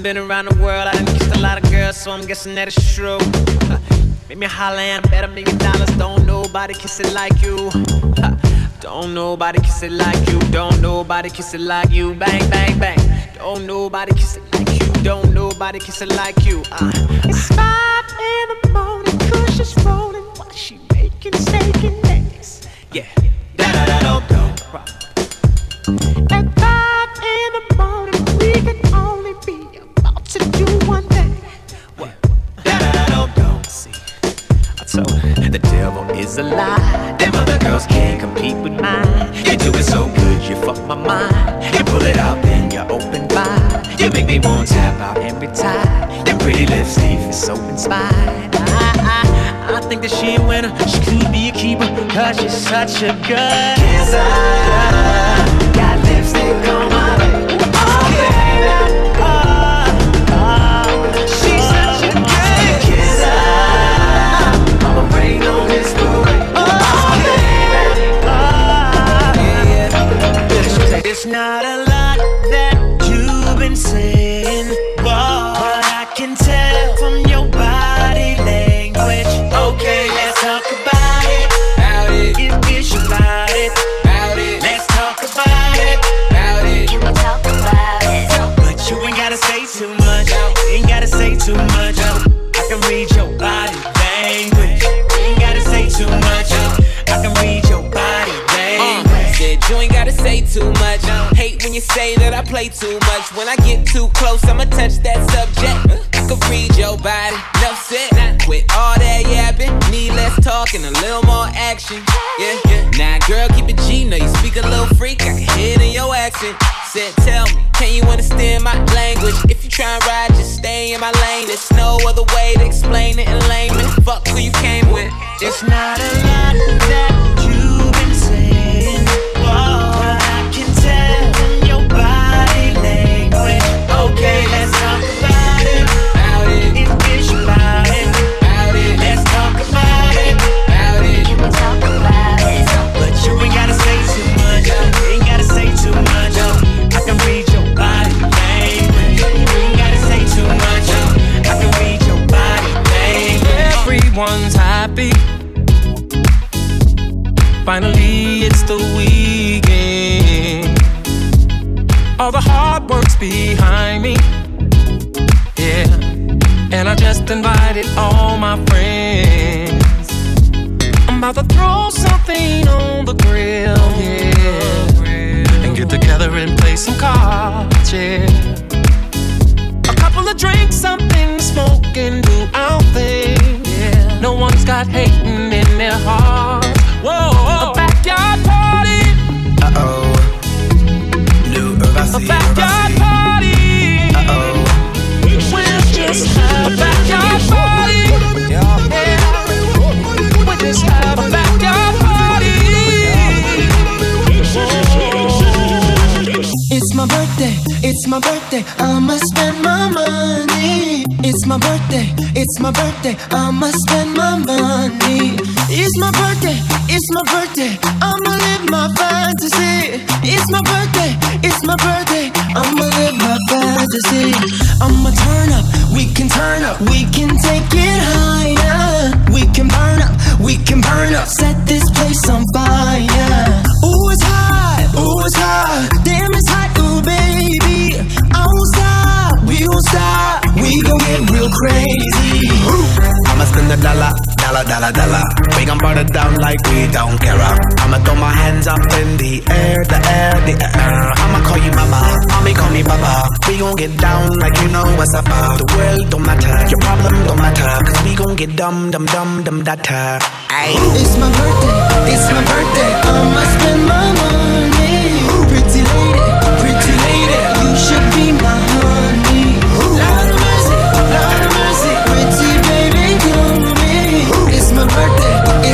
been around the world, I done kissed a lot of girls, so I'm guessing that it's true. [laughs] Make me holler and I bet a million dollars. Don't nobody kiss it like you. [laughs] Don't nobody kiss it like you. Don't nobody kiss it like you. Bang, bang, bang. Don't nobody kiss it like you. Don't nobody kiss it like you. Uh. It's five in the morning, she's rolling while she making steak and eggs. Yeah. Is a lie. Them other girls can't compete with mine. You do it so good, you fuck my mind. You pull it out, then you open wide. You make me want to tap out every time. Your pretty lips leave me so inspired. I, I, I think that she a winner. She could be a keeper, cause she's such a good kisser. Got lipstick on not a say that I play too much. When I get too close, I'ma touch that subject. I can read your body, enough said. With all that yapping, need less talking, a little more action. Yeah, yeah. Now, girl, keep it G. Know you speak a little freak. I can hear it in your accent. Said, tell me, can you understand my language? If you try and ride, just stay in my lane. There's no other way to explain it in layman. Fuck who you came with. It's not a lot that you've been saying, but Okay, let's talk about it. About it. About it. About it. Let's talk about it. About it. We talk about it? But you ain't gotta say too much. You ain't gotta say too much. I can read your body language. You ain't gotta say too much. I can read your body language. Everyone's happy. Finally, it's the weekend. All the hard work's behind me. Yeah. And I just invited all my friends. I'm about to throw something on the grill. Yeah. And get together and play some cards. Yeah. A couple of drinks, something to smoke, and do our thing. Yeah. No one's got hating in their hearts. Whoa, it's my birthday, I'ma spend my money. It's my birthday, it's my birthday, I'ma spend my money. It's my birthday, it's my birthday, I'ma live my fantasy. It's my birthday, it's my birthday, I'ma live my fantasy. I'ma turn up, we can turn up, we can take it higher. We can burn up, we can burn up, set this place on fire. Ooh, it's hot, ooh, it's hot, damn, it's hot, ooh, baby. Gon' get real crazy. I'ma spend a dollar, dollar, dollar, dollar. We gon' burn it down like we don't care. I'ma throw my hands up in the air, the air, the air. I'ma call you mama, mommy call me baba. We gon' get down like you know what's up. The world don't matter, your problem don't matter. Cause we gon' get dumb, dumb, dumb, dumb, data. It's my birthday, it's my birthday, I'ma spend my money.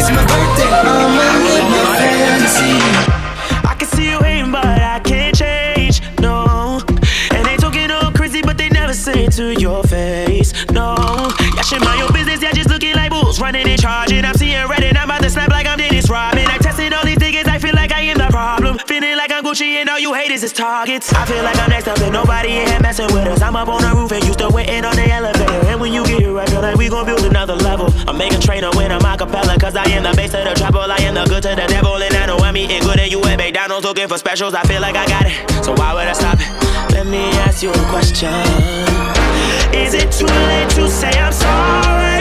It's my birthday, I'ma my fantasy. I can see you hating, but I can't change. No, and they talking all crazy, but they never say it to your face. No, yeah, shit, mind your business. Yeah, just looking like bulls running in charging. Gucci and all you haters is targets. I feel like I'm next up and nobody in here messing with us. I'm up on the roof and you still waiting on the elevator. And when you get here, I feel like we gon' build another level. I'm making trainer when I'm acapella, cause I am the base of the trouble. I am the good to the devil, and I know I'm eating good. And you at McDonald's looking for specials. I feel like I got it, so why would I stop it? Let me ask you a question. Is it too late to say I'm sorry?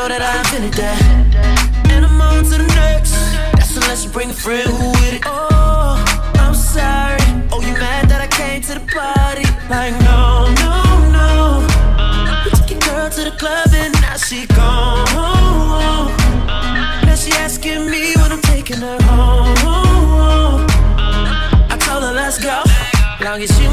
know that I invented that. And I'm on to the next. That's unless you bring a friend who with it. Oh, I'm sorry. Oh, you mad that I came to the party? Like, no, no, no. We took your girl to the club and now she gone. Now she asking me when I'm taking her home. I told her, let's go. Long as you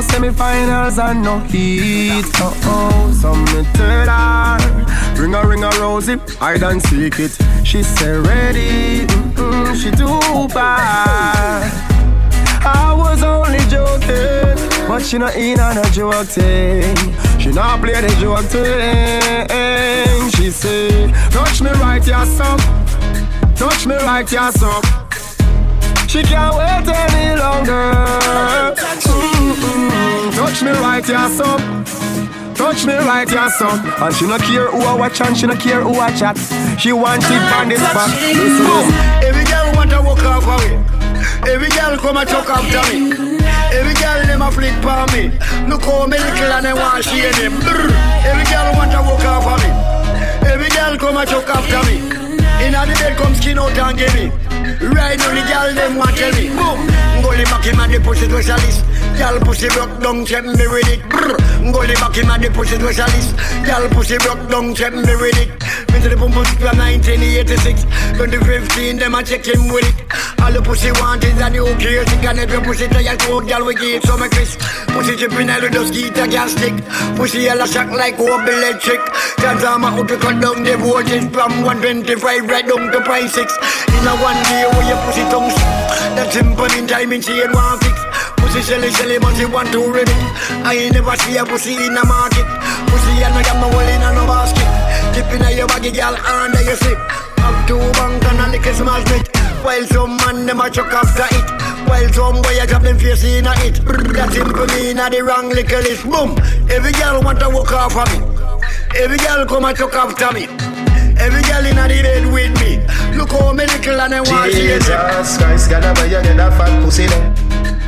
no semi-finals and no heat. Uh oh, some me tell her, ring a ring a rosy, I don't seek it. She say ready, mm-mm, she too bad. I was only joking, but she not in on a joke thing. She not play the joke thing. She say, touch me right, up. Touch me right, up. She can't wait any longer. Mm-mm. Touch me right, yes, up. Touch me right, yes, up. And she no care who I watch and she no care who I chat. She want it on this spot. Listen. Every girl want to walk off away. Every girl come and talk after me. Every girl them a flick for me. Look how me little and they want share them. Brr. Every girl want to walk off of me. Every girl come and talk after me. Inna the bed come skin out and give me. Right now the girl them want tell me. Boom. Ngoli back him and the pussy specialist. Girl pussy broke down, check me with it. Brr. Ngoli back him and the pussy specialist. Girl pussy broke down, check me with it. Me to the pump pussy from 1986. 2015 them a check him with it. All the pussy want is a new case. Can help your pussy tell your cold girl we give some kiss. Pussy chipping the just get a gas stick. Pussy yellow shock like wobble electric. Transformer out to cut down the voltage from 125 right down to price 6. In a one day where your pussy tongue stick. That time in she ain't one fix. Pussy shelly shelly but she want to read it. I ain't never see a pussy in a market. Pussy and I got my wall in a no basket. Dip in a your baggy girl under your slip. Up to bank and a lick small bit. While some man a chuck after it. While some boy a drop them face in a it. That simple mean a the wrong liquor list. Boom. Every girl want to walk off of me. Every girl come and chuck after me. Every girl in the bed with me. Look how me little and I want to see them. Jesus Christ, gotta buy you get a fat pussy then.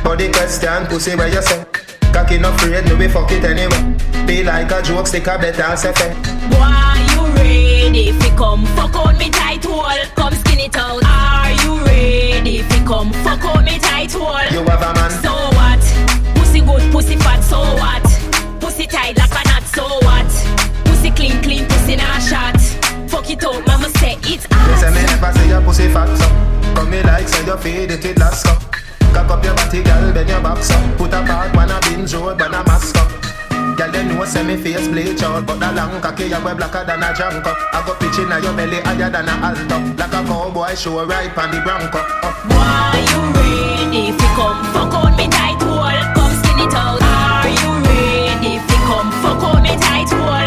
Body question, pussy where you say. Cocky no afraid, me we fuck it anyway. Be like a joke, stick a bet and say fair. Boy, you ready? if you come fuck out me tight hole, come skin it out. Are you ready? if you come fuck out me tight hole. You have a man. So what? Pussy good, pussy fat. So what? Pussy tight like a knot. So what? Pussy clean, clean, pussy not shot. It out, mama say it's You hot. say me never see your pussy fat so Come me like say you feed it with last cup Cock up your body girl bend your back so Put a part one a binge road one a mask up Girl they know say me face bleach out But the long cocky you way blacker than a junk up I go pitch inna your belly higher than a alto Like a cowboy show right on the bronco uh. Boy, you ready? Fi come fuck out me tight hole, come skin it out. Are you ready? Fi come fuck out me tight hole.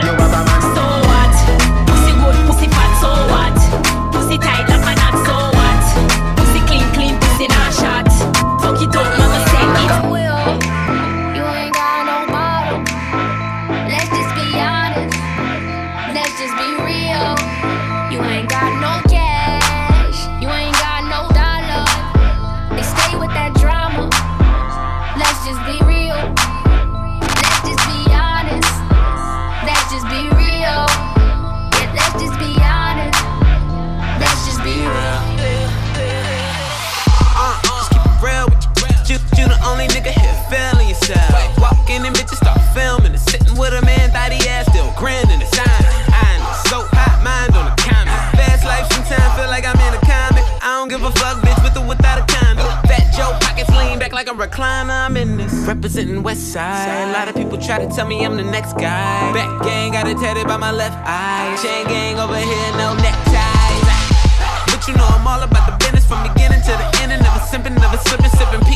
Representing West. A lot of people try to tell me I'm the next guy. Back gang got it tatted by my left eye. Chain gang over here, no neckties. But you know I'm all about the business from beginning to the end. And never simping, never slipping, sipping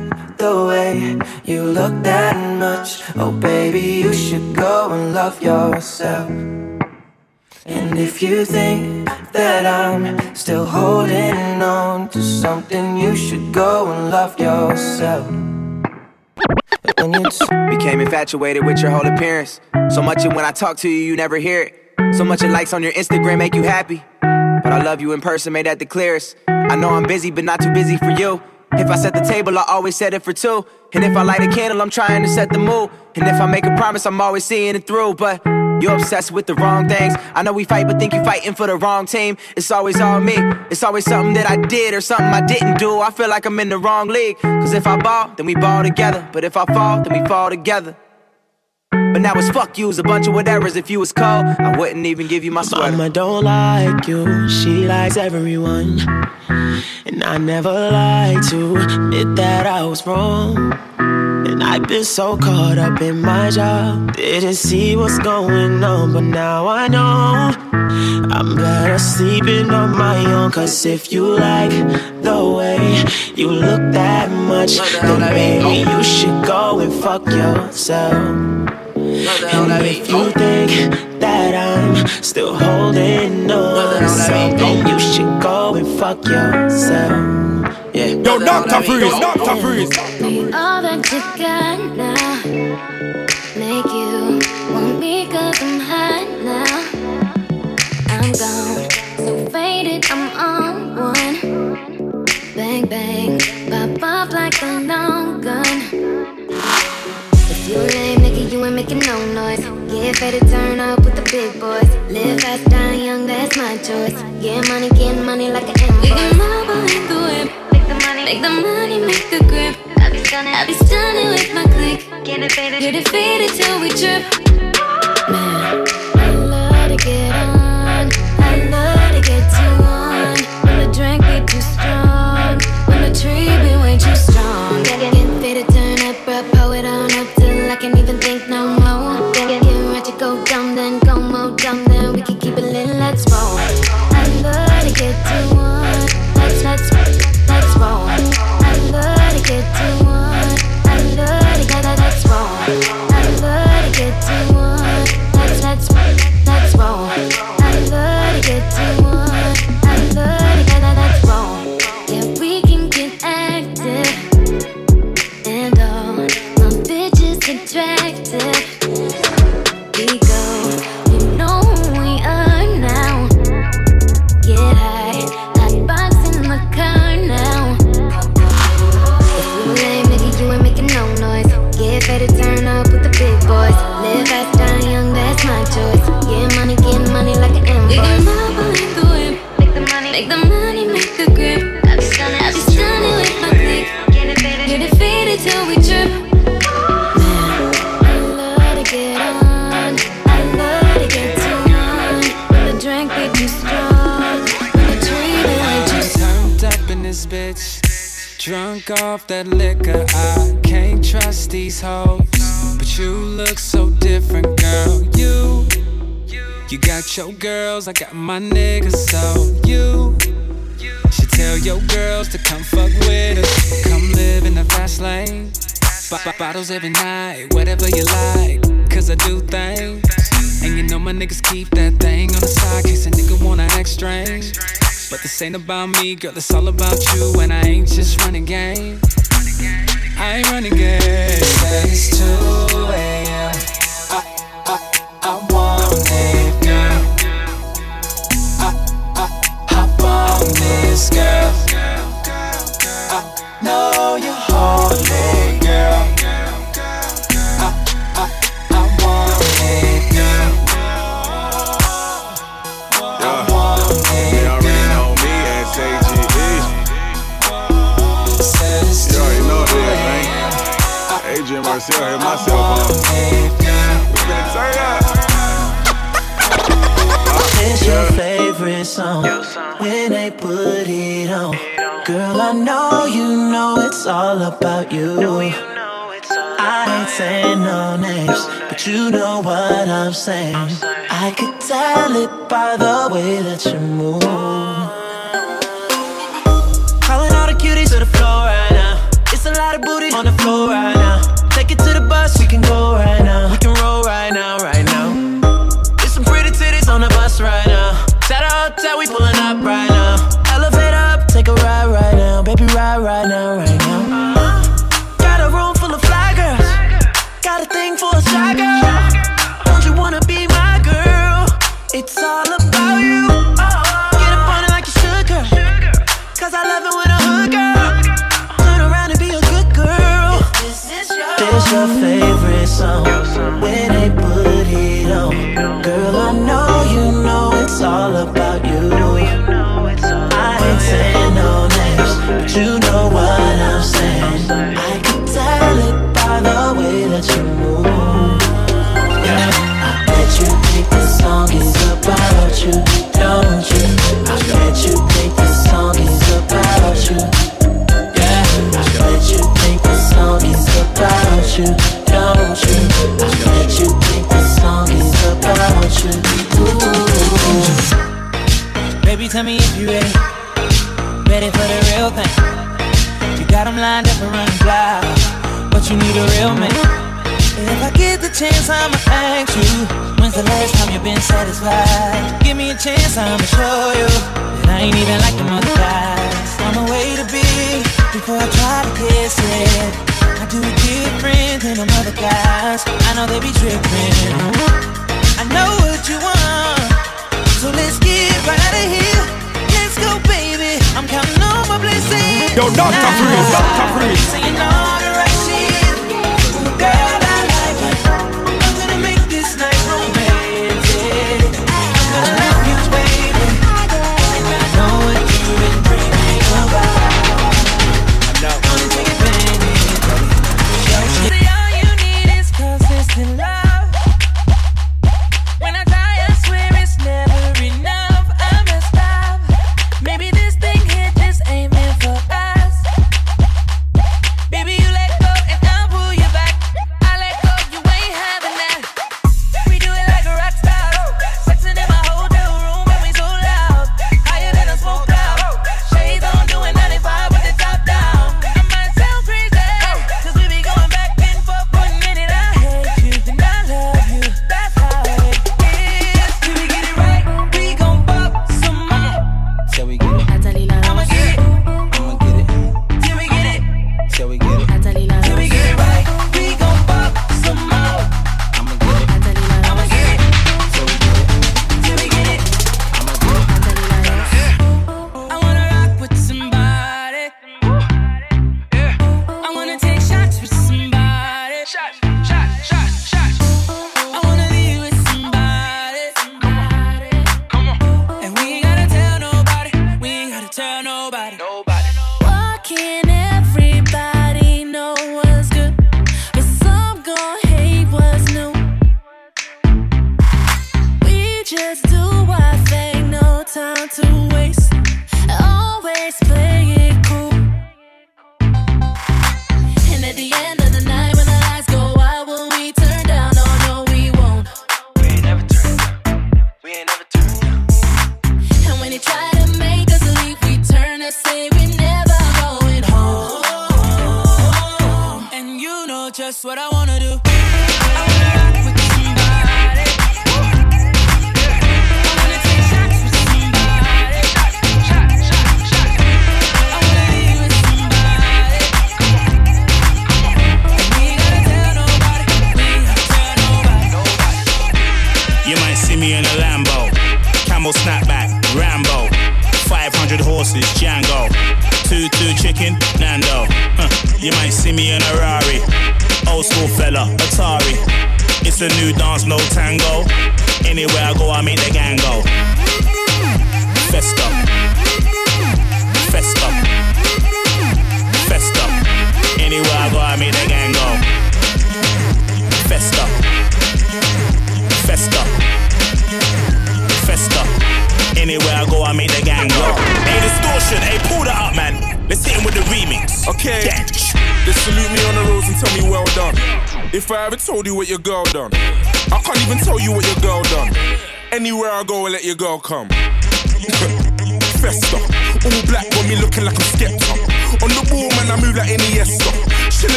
the way you look that much, oh baby, you should go and love yourself. And if you think that I'm still holding on to something, you should go and love yourself. You Became infatuated with your whole appearance. So much that when I talk to you, you never hear it. So much of likes on your Instagram make you happy. But I love you in person, made that the clearest. I know I'm busy, but not too busy for you. If I set the table, I always set it for two. And if I light a candle, I'm trying to set the mood. And if I make a promise, I'm always seeing it through. But you're obsessed with the wrong things. I know we fight, but think you're fighting for the wrong team. It's always all me. It's always something that I did or something I didn't do. I feel like I'm in the wrong league. Cause if I ball, then we ball together. But if I fall, then we fall together. But now it's fuck yous, a bunch of whatevers. If you was cold, I wouldn't even give you my sweater. Mama don't like you, she likes everyone. And I never lied to admit that I was wrong. And I've been so caught up in my job, didn't see what's going on, but now I know I'm better sleeping on my own. Cause if you like the way you look that much, then maybe you should go and fuck yourself. And if you think that I'm still holding on then you should go and fuck yourself. Yeah. Yo, Dr. Freeze, Dr. Freeze. We all been together now. Make you want me cause I'm high now. I'm gone, so faded, I'm on one. Bang, bang, pop off like a long gun. If you lame, nigga, you ain't making no noise. Get better, turn up with the big boys. Live fast, die young, that's my choice. Get money, get money like an invoice. Make the money, make the grip. I be stunning, I be stunning with my click. Get it faded, get it faded till we trip. Man. got the same. I could tell it by the way that you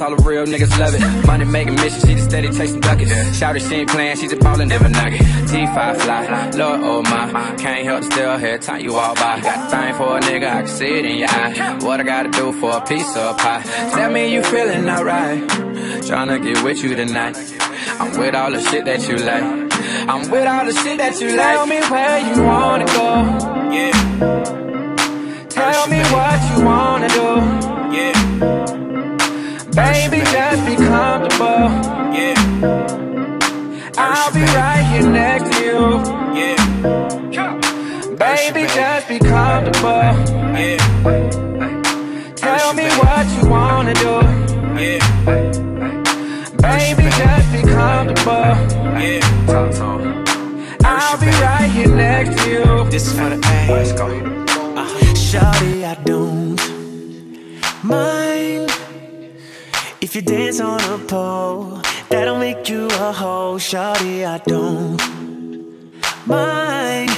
riding in the flies, all the real niggas love it. Money making mission, she just steady chasing duckets. Shout it, she ain't playing, she just ballin' never nugget. T5 fly, Lord, oh my. Can't help still hear time you walk by. Got a thing for a nigga, I can see it in your eye. What I gotta do for a piece of pie? Tell me you feeling alright. Tryna get with you tonight. I'm with all the shit that you like. I'm with all the shit that you like. Tell me where you wanna go. Yeah. Tell me what you wanna do. Just be comfortable. Yeah. I'll be right here next to you. Yeah. Baby, just be comfortable. Yeah. Tell me what you wanna do. Yeah. Baby, just be comfortable. Yeah. I'll be right here next to you. This is for the A. Let's go. You dance on a pole. That'll make you a hoe. Shawty, I don't mind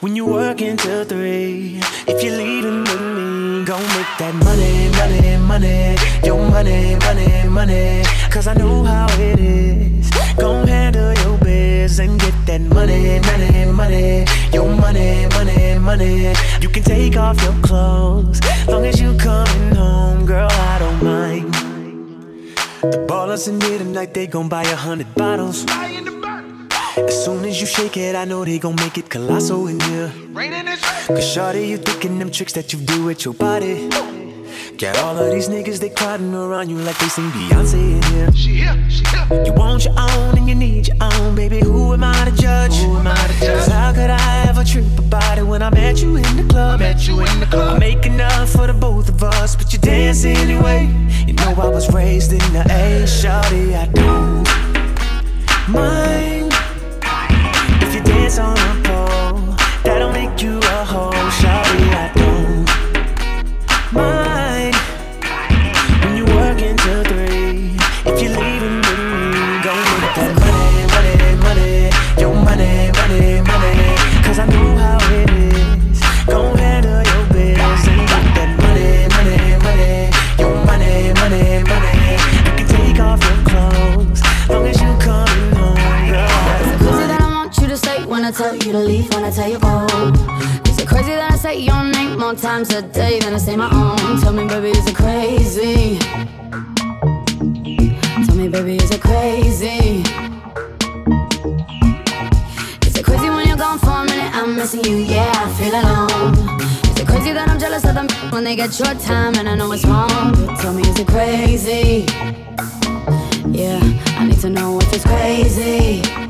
when you work until three. If you're leaving with me, gon' make that money, money, money. Your money, money, money. Cause I know how it is. Gon' handle your biz and get that money, money, money. Your money, money, money. You can take off your clothes. Long as you coming home, girl, I don't mind. The ballers in here tonight, they gon' buy a hundred bottles. As soon as you shake it, I know they gon' make it colossal in here. Cause shawty, you thinking them tricks that you do with your body. Got all of these niggas, they crowding around you like they seen Beyonce in here. She here, she here. You want your own and you need your own, baby. Who am I to judge? Who am I to judge? Cause how could I ever trip about it when I met you in the club? I Met you in the club. I make enough for the both of us, but you dance anyway. You know I was raised in the A, shawty. I don't mind if you dance on leave, when I tell you go. Is it crazy that I say your name more times a day than I say my own? Tell me, baby, is it crazy? Tell me, baby, is it crazy? Is it crazy when you're gone for a minute? I'm missing you, yeah, I feel alone. Is it crazy that I'm jealous of them when they get your time and I know it's wrong? But tell me, is it crazy? Yeah, I need to know if it's crazy.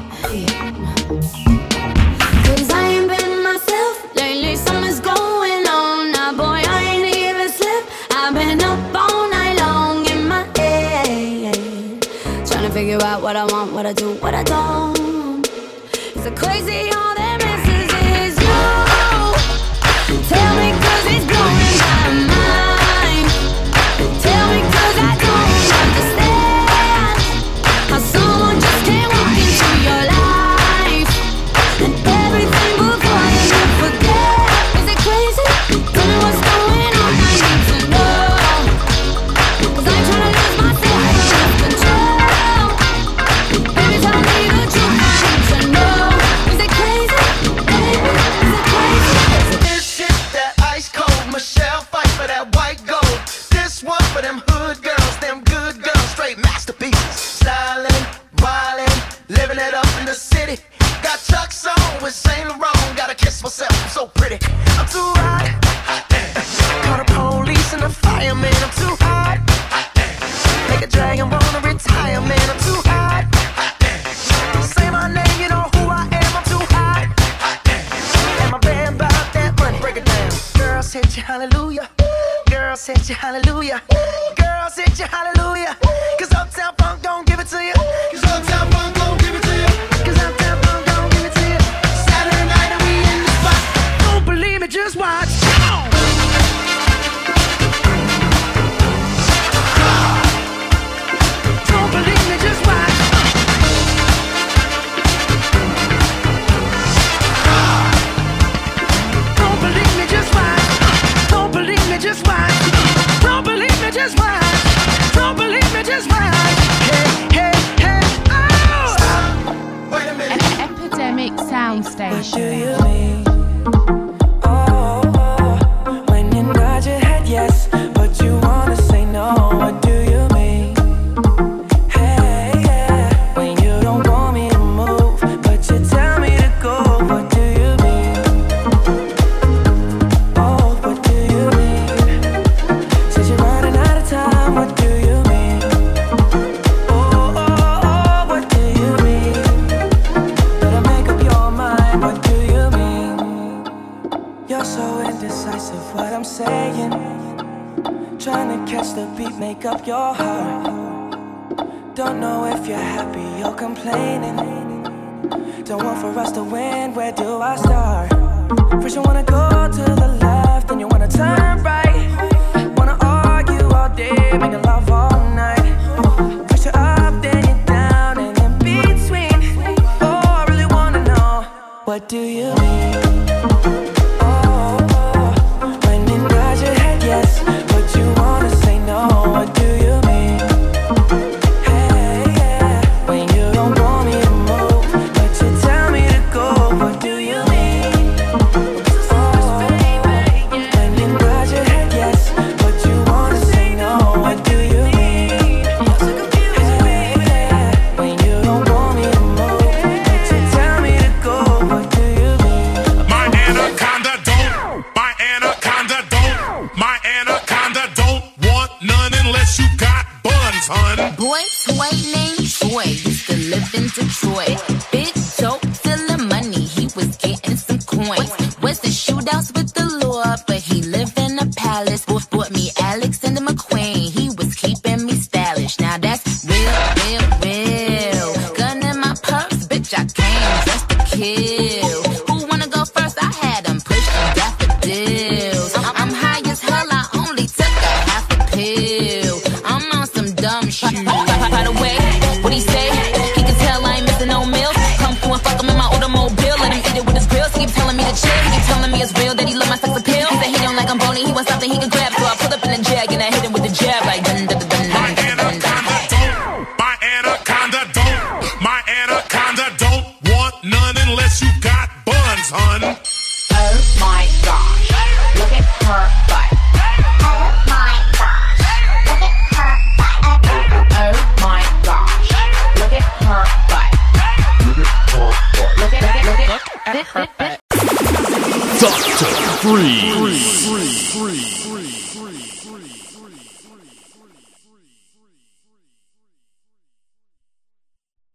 Figure out what I want, what I do, what I don't. It's a crazy